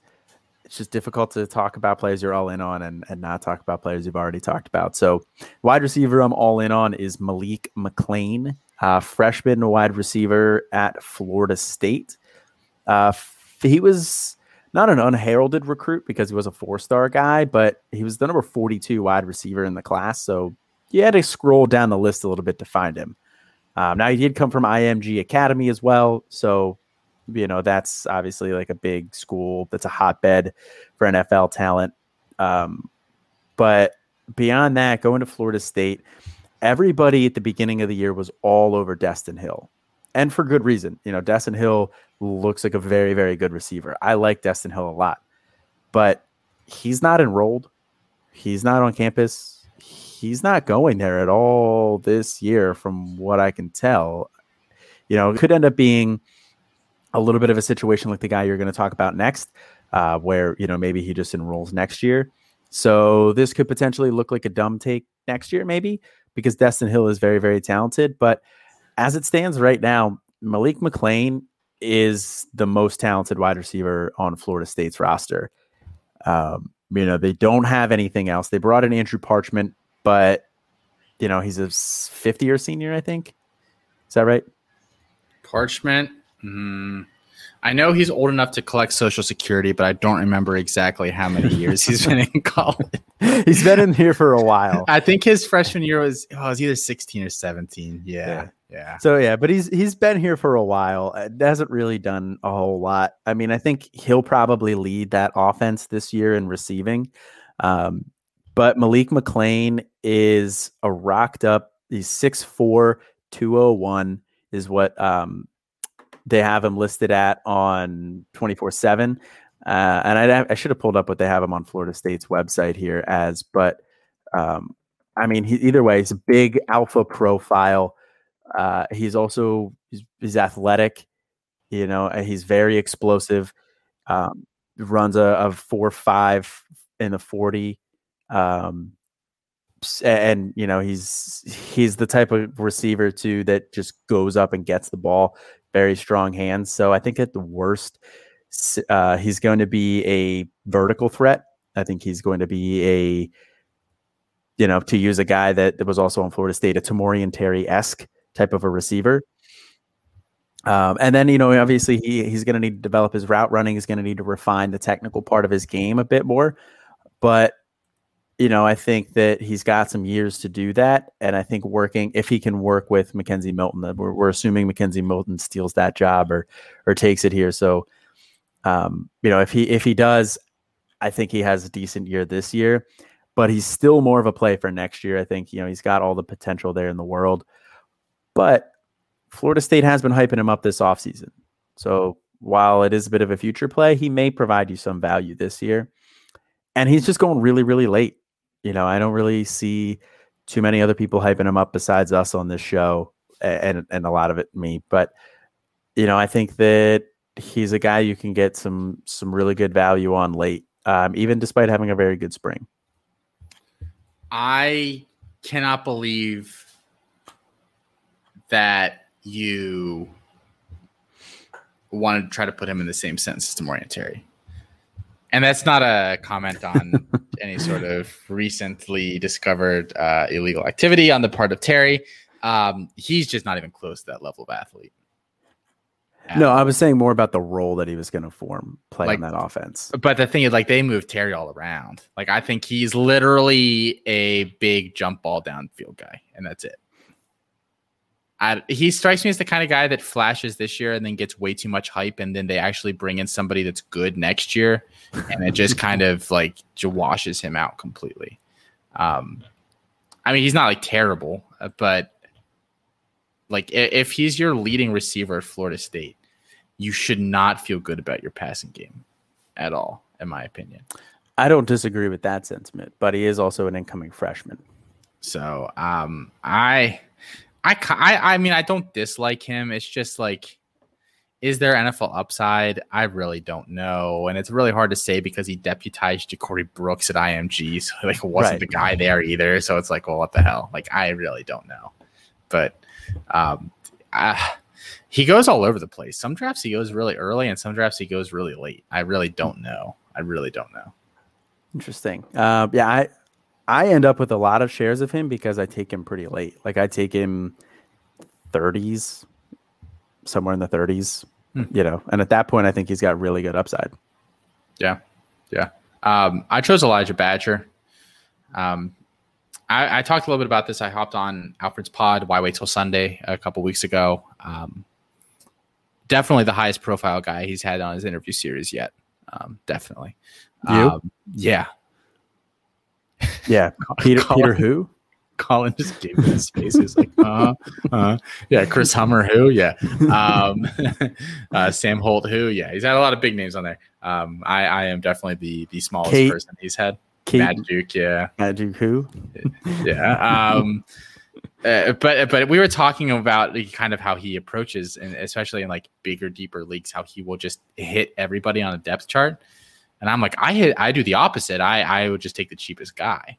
It's just difficult to talk about players you're all in on and, and not talk about players you've already talked about. So, wide receiver I'm all in on is Malik McClain, uh, freshman wide receiver at Florida State. Uh, he was not an unheralded recruit because he was a four star guy, but he was the number 42 wide receiver in the class. So, you had to scroll down the list a little bit to find him. Um, now he did come from IMG Academy as well, so you know that's obviously like a big school that's a hotbed for NFL talent. Um, but beyond that, going to Florida State, everybody at the beginning of the year was all over Destyn Hill, and for good reason. You know, Destyn Hill looks like a very very good receiver. I like Destyn Hill a lot, but he's not enrolled. He's not on campus he's not going there at all this year, from what I can tell. You know, it could end up being a little bit of a situation like the guy you're going to talk about next, uh, where, you know, maybe he just enrolls next year. So this could potentially look like a dumb take next year, maybe, because Destyn Hill is very, very talented. But as it stands right now, Malik McClain is the most talented wide receiver on Florida State's roster. Um, you know, they don't have anything else. They brought in Andrew Parchment but you know he's a fifth year senior i think is that right parchment mm, i know he's old enough to collect social security but i don't remember exactly how many years he's been in college. He's been in here for a while. I think his freshman year was oh, it was either 16 or 17 yeah, yeah. yeah. So yeah but he's he's been here for a while. It hasn't really done a whole lot. I mean i think he'll probably lead that offense this year in receiving. Um, but Malik McClain is a rocked up. He's 6'4, 201 is what um, they have him listed at on 24 7. Uh, and I, I should have pulled up what they have him on Florida State's website here as, but um, I mean, he, either way, he's a big alpha profile. Uh, he's also he's, he's, athletic, you know, and he's very explosive. Um, runs a, a four five in the 40 um, and you know he's he's the type of receiver too that just goes up and gets the ball. Very strong hands. So I think at the worst, uh, he's going to be a vertical threat. I think he's going to be a you know to use a guy that, was also on Florida State, a Tamorrion Terry esque type of a receiver. Um, and then you know obviously he he's going to need to develop his route running. He's going to need to refine the technical part of his game a bit more. But you know, I think that he's got some years to do that. And I think working, if he can work with McKenzie Milton, we're, we're assuming McKenzie Milton steals that job or, or takes it here. So, um, you know, if he, if he does, I think he has a decent year this year, but he's still more of a play for next year. I think, you know, he's got all the potential there in the world, but Florida State has been hyping him up this offseason. So while it is a bit of a future play, he may provide you some value this year. And he's just going really, really late you know, I don't really see too many other people hyping him up besides us on this show, and and a lot of it me. But you know, I think that he's a guy you can get some some really good value on late, um, even despite having a very good spring. I cannot believe that you wanted to try to put him in the same sentence as Tamorrion Terry. And that's not a comment on any sort of recently discovered uh, illegal activity on the part of Terry. Um, he's just not even close to that level of athlete. No, I was saying more about the role that he was going to form, play like, on that offense. But the thing is, like, they moved Terry all around. Like, I think he's literally a big jump ball downfield guy, and that's it. I, he strikes me as the kind of guy that flashes this year and then gets way too much hype, and then they actually bring in somebody that's good next year, and it just kind of like washes him out completely. Um, I mean, he's not like terrible, uh, but like if he's your leading receiver at Florida State, you should not feel good about your passing game at all, in my opinion. I don't disagree with that sentiment, but he is also an incoming freshman. So, um, I I, I, I mean, I don't dislike him. It's just like is there NFL upside? I really don't know, and it's really hard to say because he deputized JaCorey Brooks at IMG, so like wasn't right. the guy there either. So it's like, well, what the hell? Like I really don't know, but um, I, he goes all over the place. Some drafts he goes really early, and some drafts he goes really late. I really don't know. I really don't know. Interesting. Uh, yeah, I I end up with a lot of shares of him because I take him pretty late. Like I take him 30s, somewhere in the 30s, hmm. you know, and at that point, I think he's got really good upside. Yeah. Yeah. Um, I chose Elijah Badger. Um, I, I, talked a little bit about this. I hopped on Alfred's pod, Why Wait Till Sunday, a couple weeks ago. Um, definitely the highest profile guy he's had on his interview series yet. Um, definitely. You? Um, yeah. Yeah. Peter, Peter who? Colin just gave me his face. He's like, uh, uh, yeah, Chris Hummer, who, yeah, um, uh, Sam Holt, who, yeah, he's had a lot of big names on there. Um, I, I am definitely the the smallest Kate, person he's had. Kate, Mad Duke, yeah, Mad Duke, who, yeah. Um, uh, but but we were talking about kind of how he approaches, and especially in like bigger, deeper leagues, how he will just hit everybody on a depth chart. And I'm like, I hit, I do the opposite. I I would just take the cheapest guy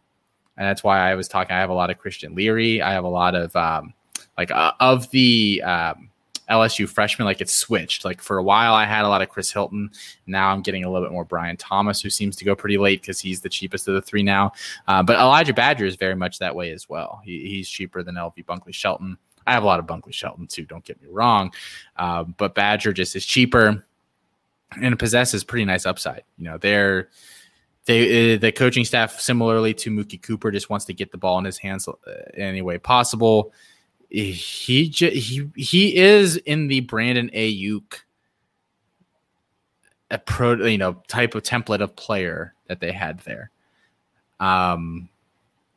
and that's why I was talking. I have a lot of Christian Leary. I have a lot of um, like uh, of the um, LSU freshmen. Like it's switched. Like for a while, I had a lot of Chris Hilton. Now I'm getting a little bit more Brian Thomas, who seems to go pretty late because he's the cheapest of the three now. Uh, but Elijah Badger is very much that way as well. He, he's cheaper than LV Bunkley Shelton. I have a lot of Bunkley Shelton too. Don't get me wrong, uh, but Badger just is cheaper and possesses pretty nice upside. You know, they're they uh, the coaching staff, similarly to Mookie Cooper, just wants to get the ball in his hands uh, any way possible. He he he is in the Brandon Aiyuk a pro you know type of template of player that they had there. Um,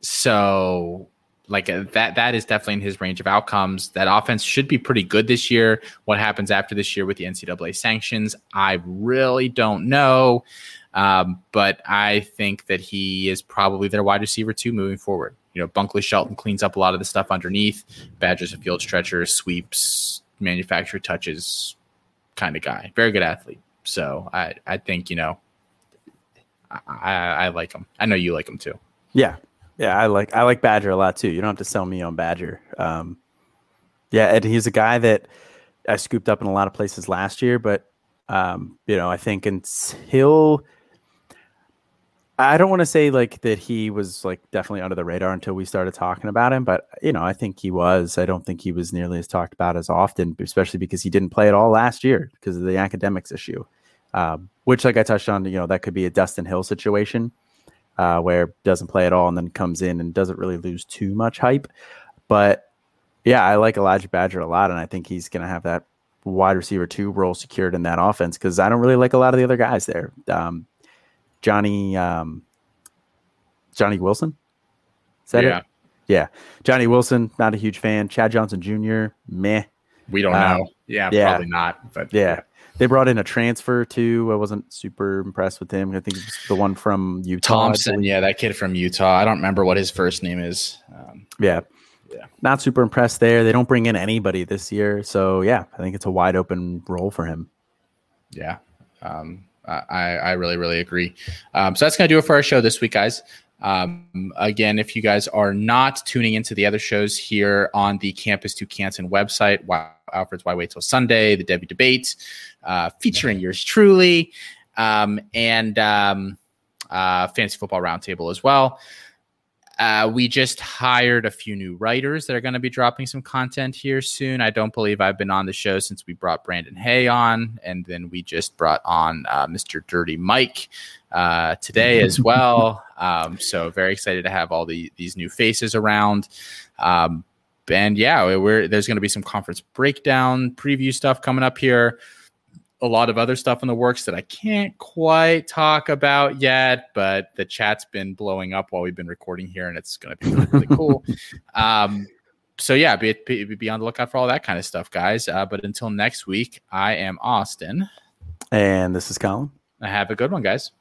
so like uh, that that is definitely in his range of outcomes. That offense should be pretty good this year. What happens after this year with the NCAA sanctions, I really don't know. Um, but I think that he is probably their wide receiver too moving forward. You know, Bunkley Shelton cleans up a lot of the stuff underneath. Badger's a field stretcher, sweeps, manufacturer touches kind of guy. Very good athlete. So I, I think, you know, I, I like him. I know you like him too. Yeah. Yeah. I like, I like Badger a lot too. You don't have to sell me on Badger. Um, yeah. And he's a guy that I scooped up in a lot of places last year, but, um, you know, I think until I don't want to say like that he was like definitely under the radar until we started talking about him, but you know, I think he was. I don't think he was nearly as talked about as often, especially because he didn't play at all last year because of the academics issue. Um, which, like I touched on, you know, that could be a Dustin Hill situation uh, where doesn't play at all and then comes in and doesn't really lose too much hype. But yeah, I like Elijah Badger a lot, and I think he's going to have that wide receiver two role secured in that offense because I don't really like a lot of the other guys there. Um, Johnny um, Johnny Wilson. Is that yeah. it? Yeah. Johnny Wilson, not a huge fan. Chad Johnson Jr., meh. We don't um, know. Yeah, yeah, probably not. But yeah. yeah. They brought in a transfer too. I wasn't super impressed with him. I think it's the one from Utah. Thompson, yeah, that kid from Utah. I don't remember what his first name is. Um, yeah. Yeah. Not super impressed there. They don't bring in anybody this year. So yeah, I think it's a wide open role for him. Yeah. Um, I, I really, really agree. Um, so that's going to do it for our show this week, guys. Um, again, if you guys are not tuning into the other shows here on the Campus to Canton website, wow, Alfred's Why Wait Till Sunday, the Devy Debate, uh, featuring yours truly, um, and um, uh, Fantasy Football Roundtable as well. Uh, we just hired a few new writers that are going to be dropping some content here soon. I don't believe I've been on the show since we brought Brandon Hay on, and then we just brought on uh, Mr. Dirty Mike uh, today as well. Um, so very excited to have all the these new faces around. Um, and yeah, we're, there's going to be some conference breakdown preview stuff coming up here a lot of other stuff in the works that I can't quite talk about yet, but the chat's been blowing up while we've been recording here, and it's going to be really, really cool. Um, so yeah, be, be, be, on the lookout for all that kind of stuff, guys. Uh, but until next week, I am Austin, and this is Colin. I Have a good one, guys.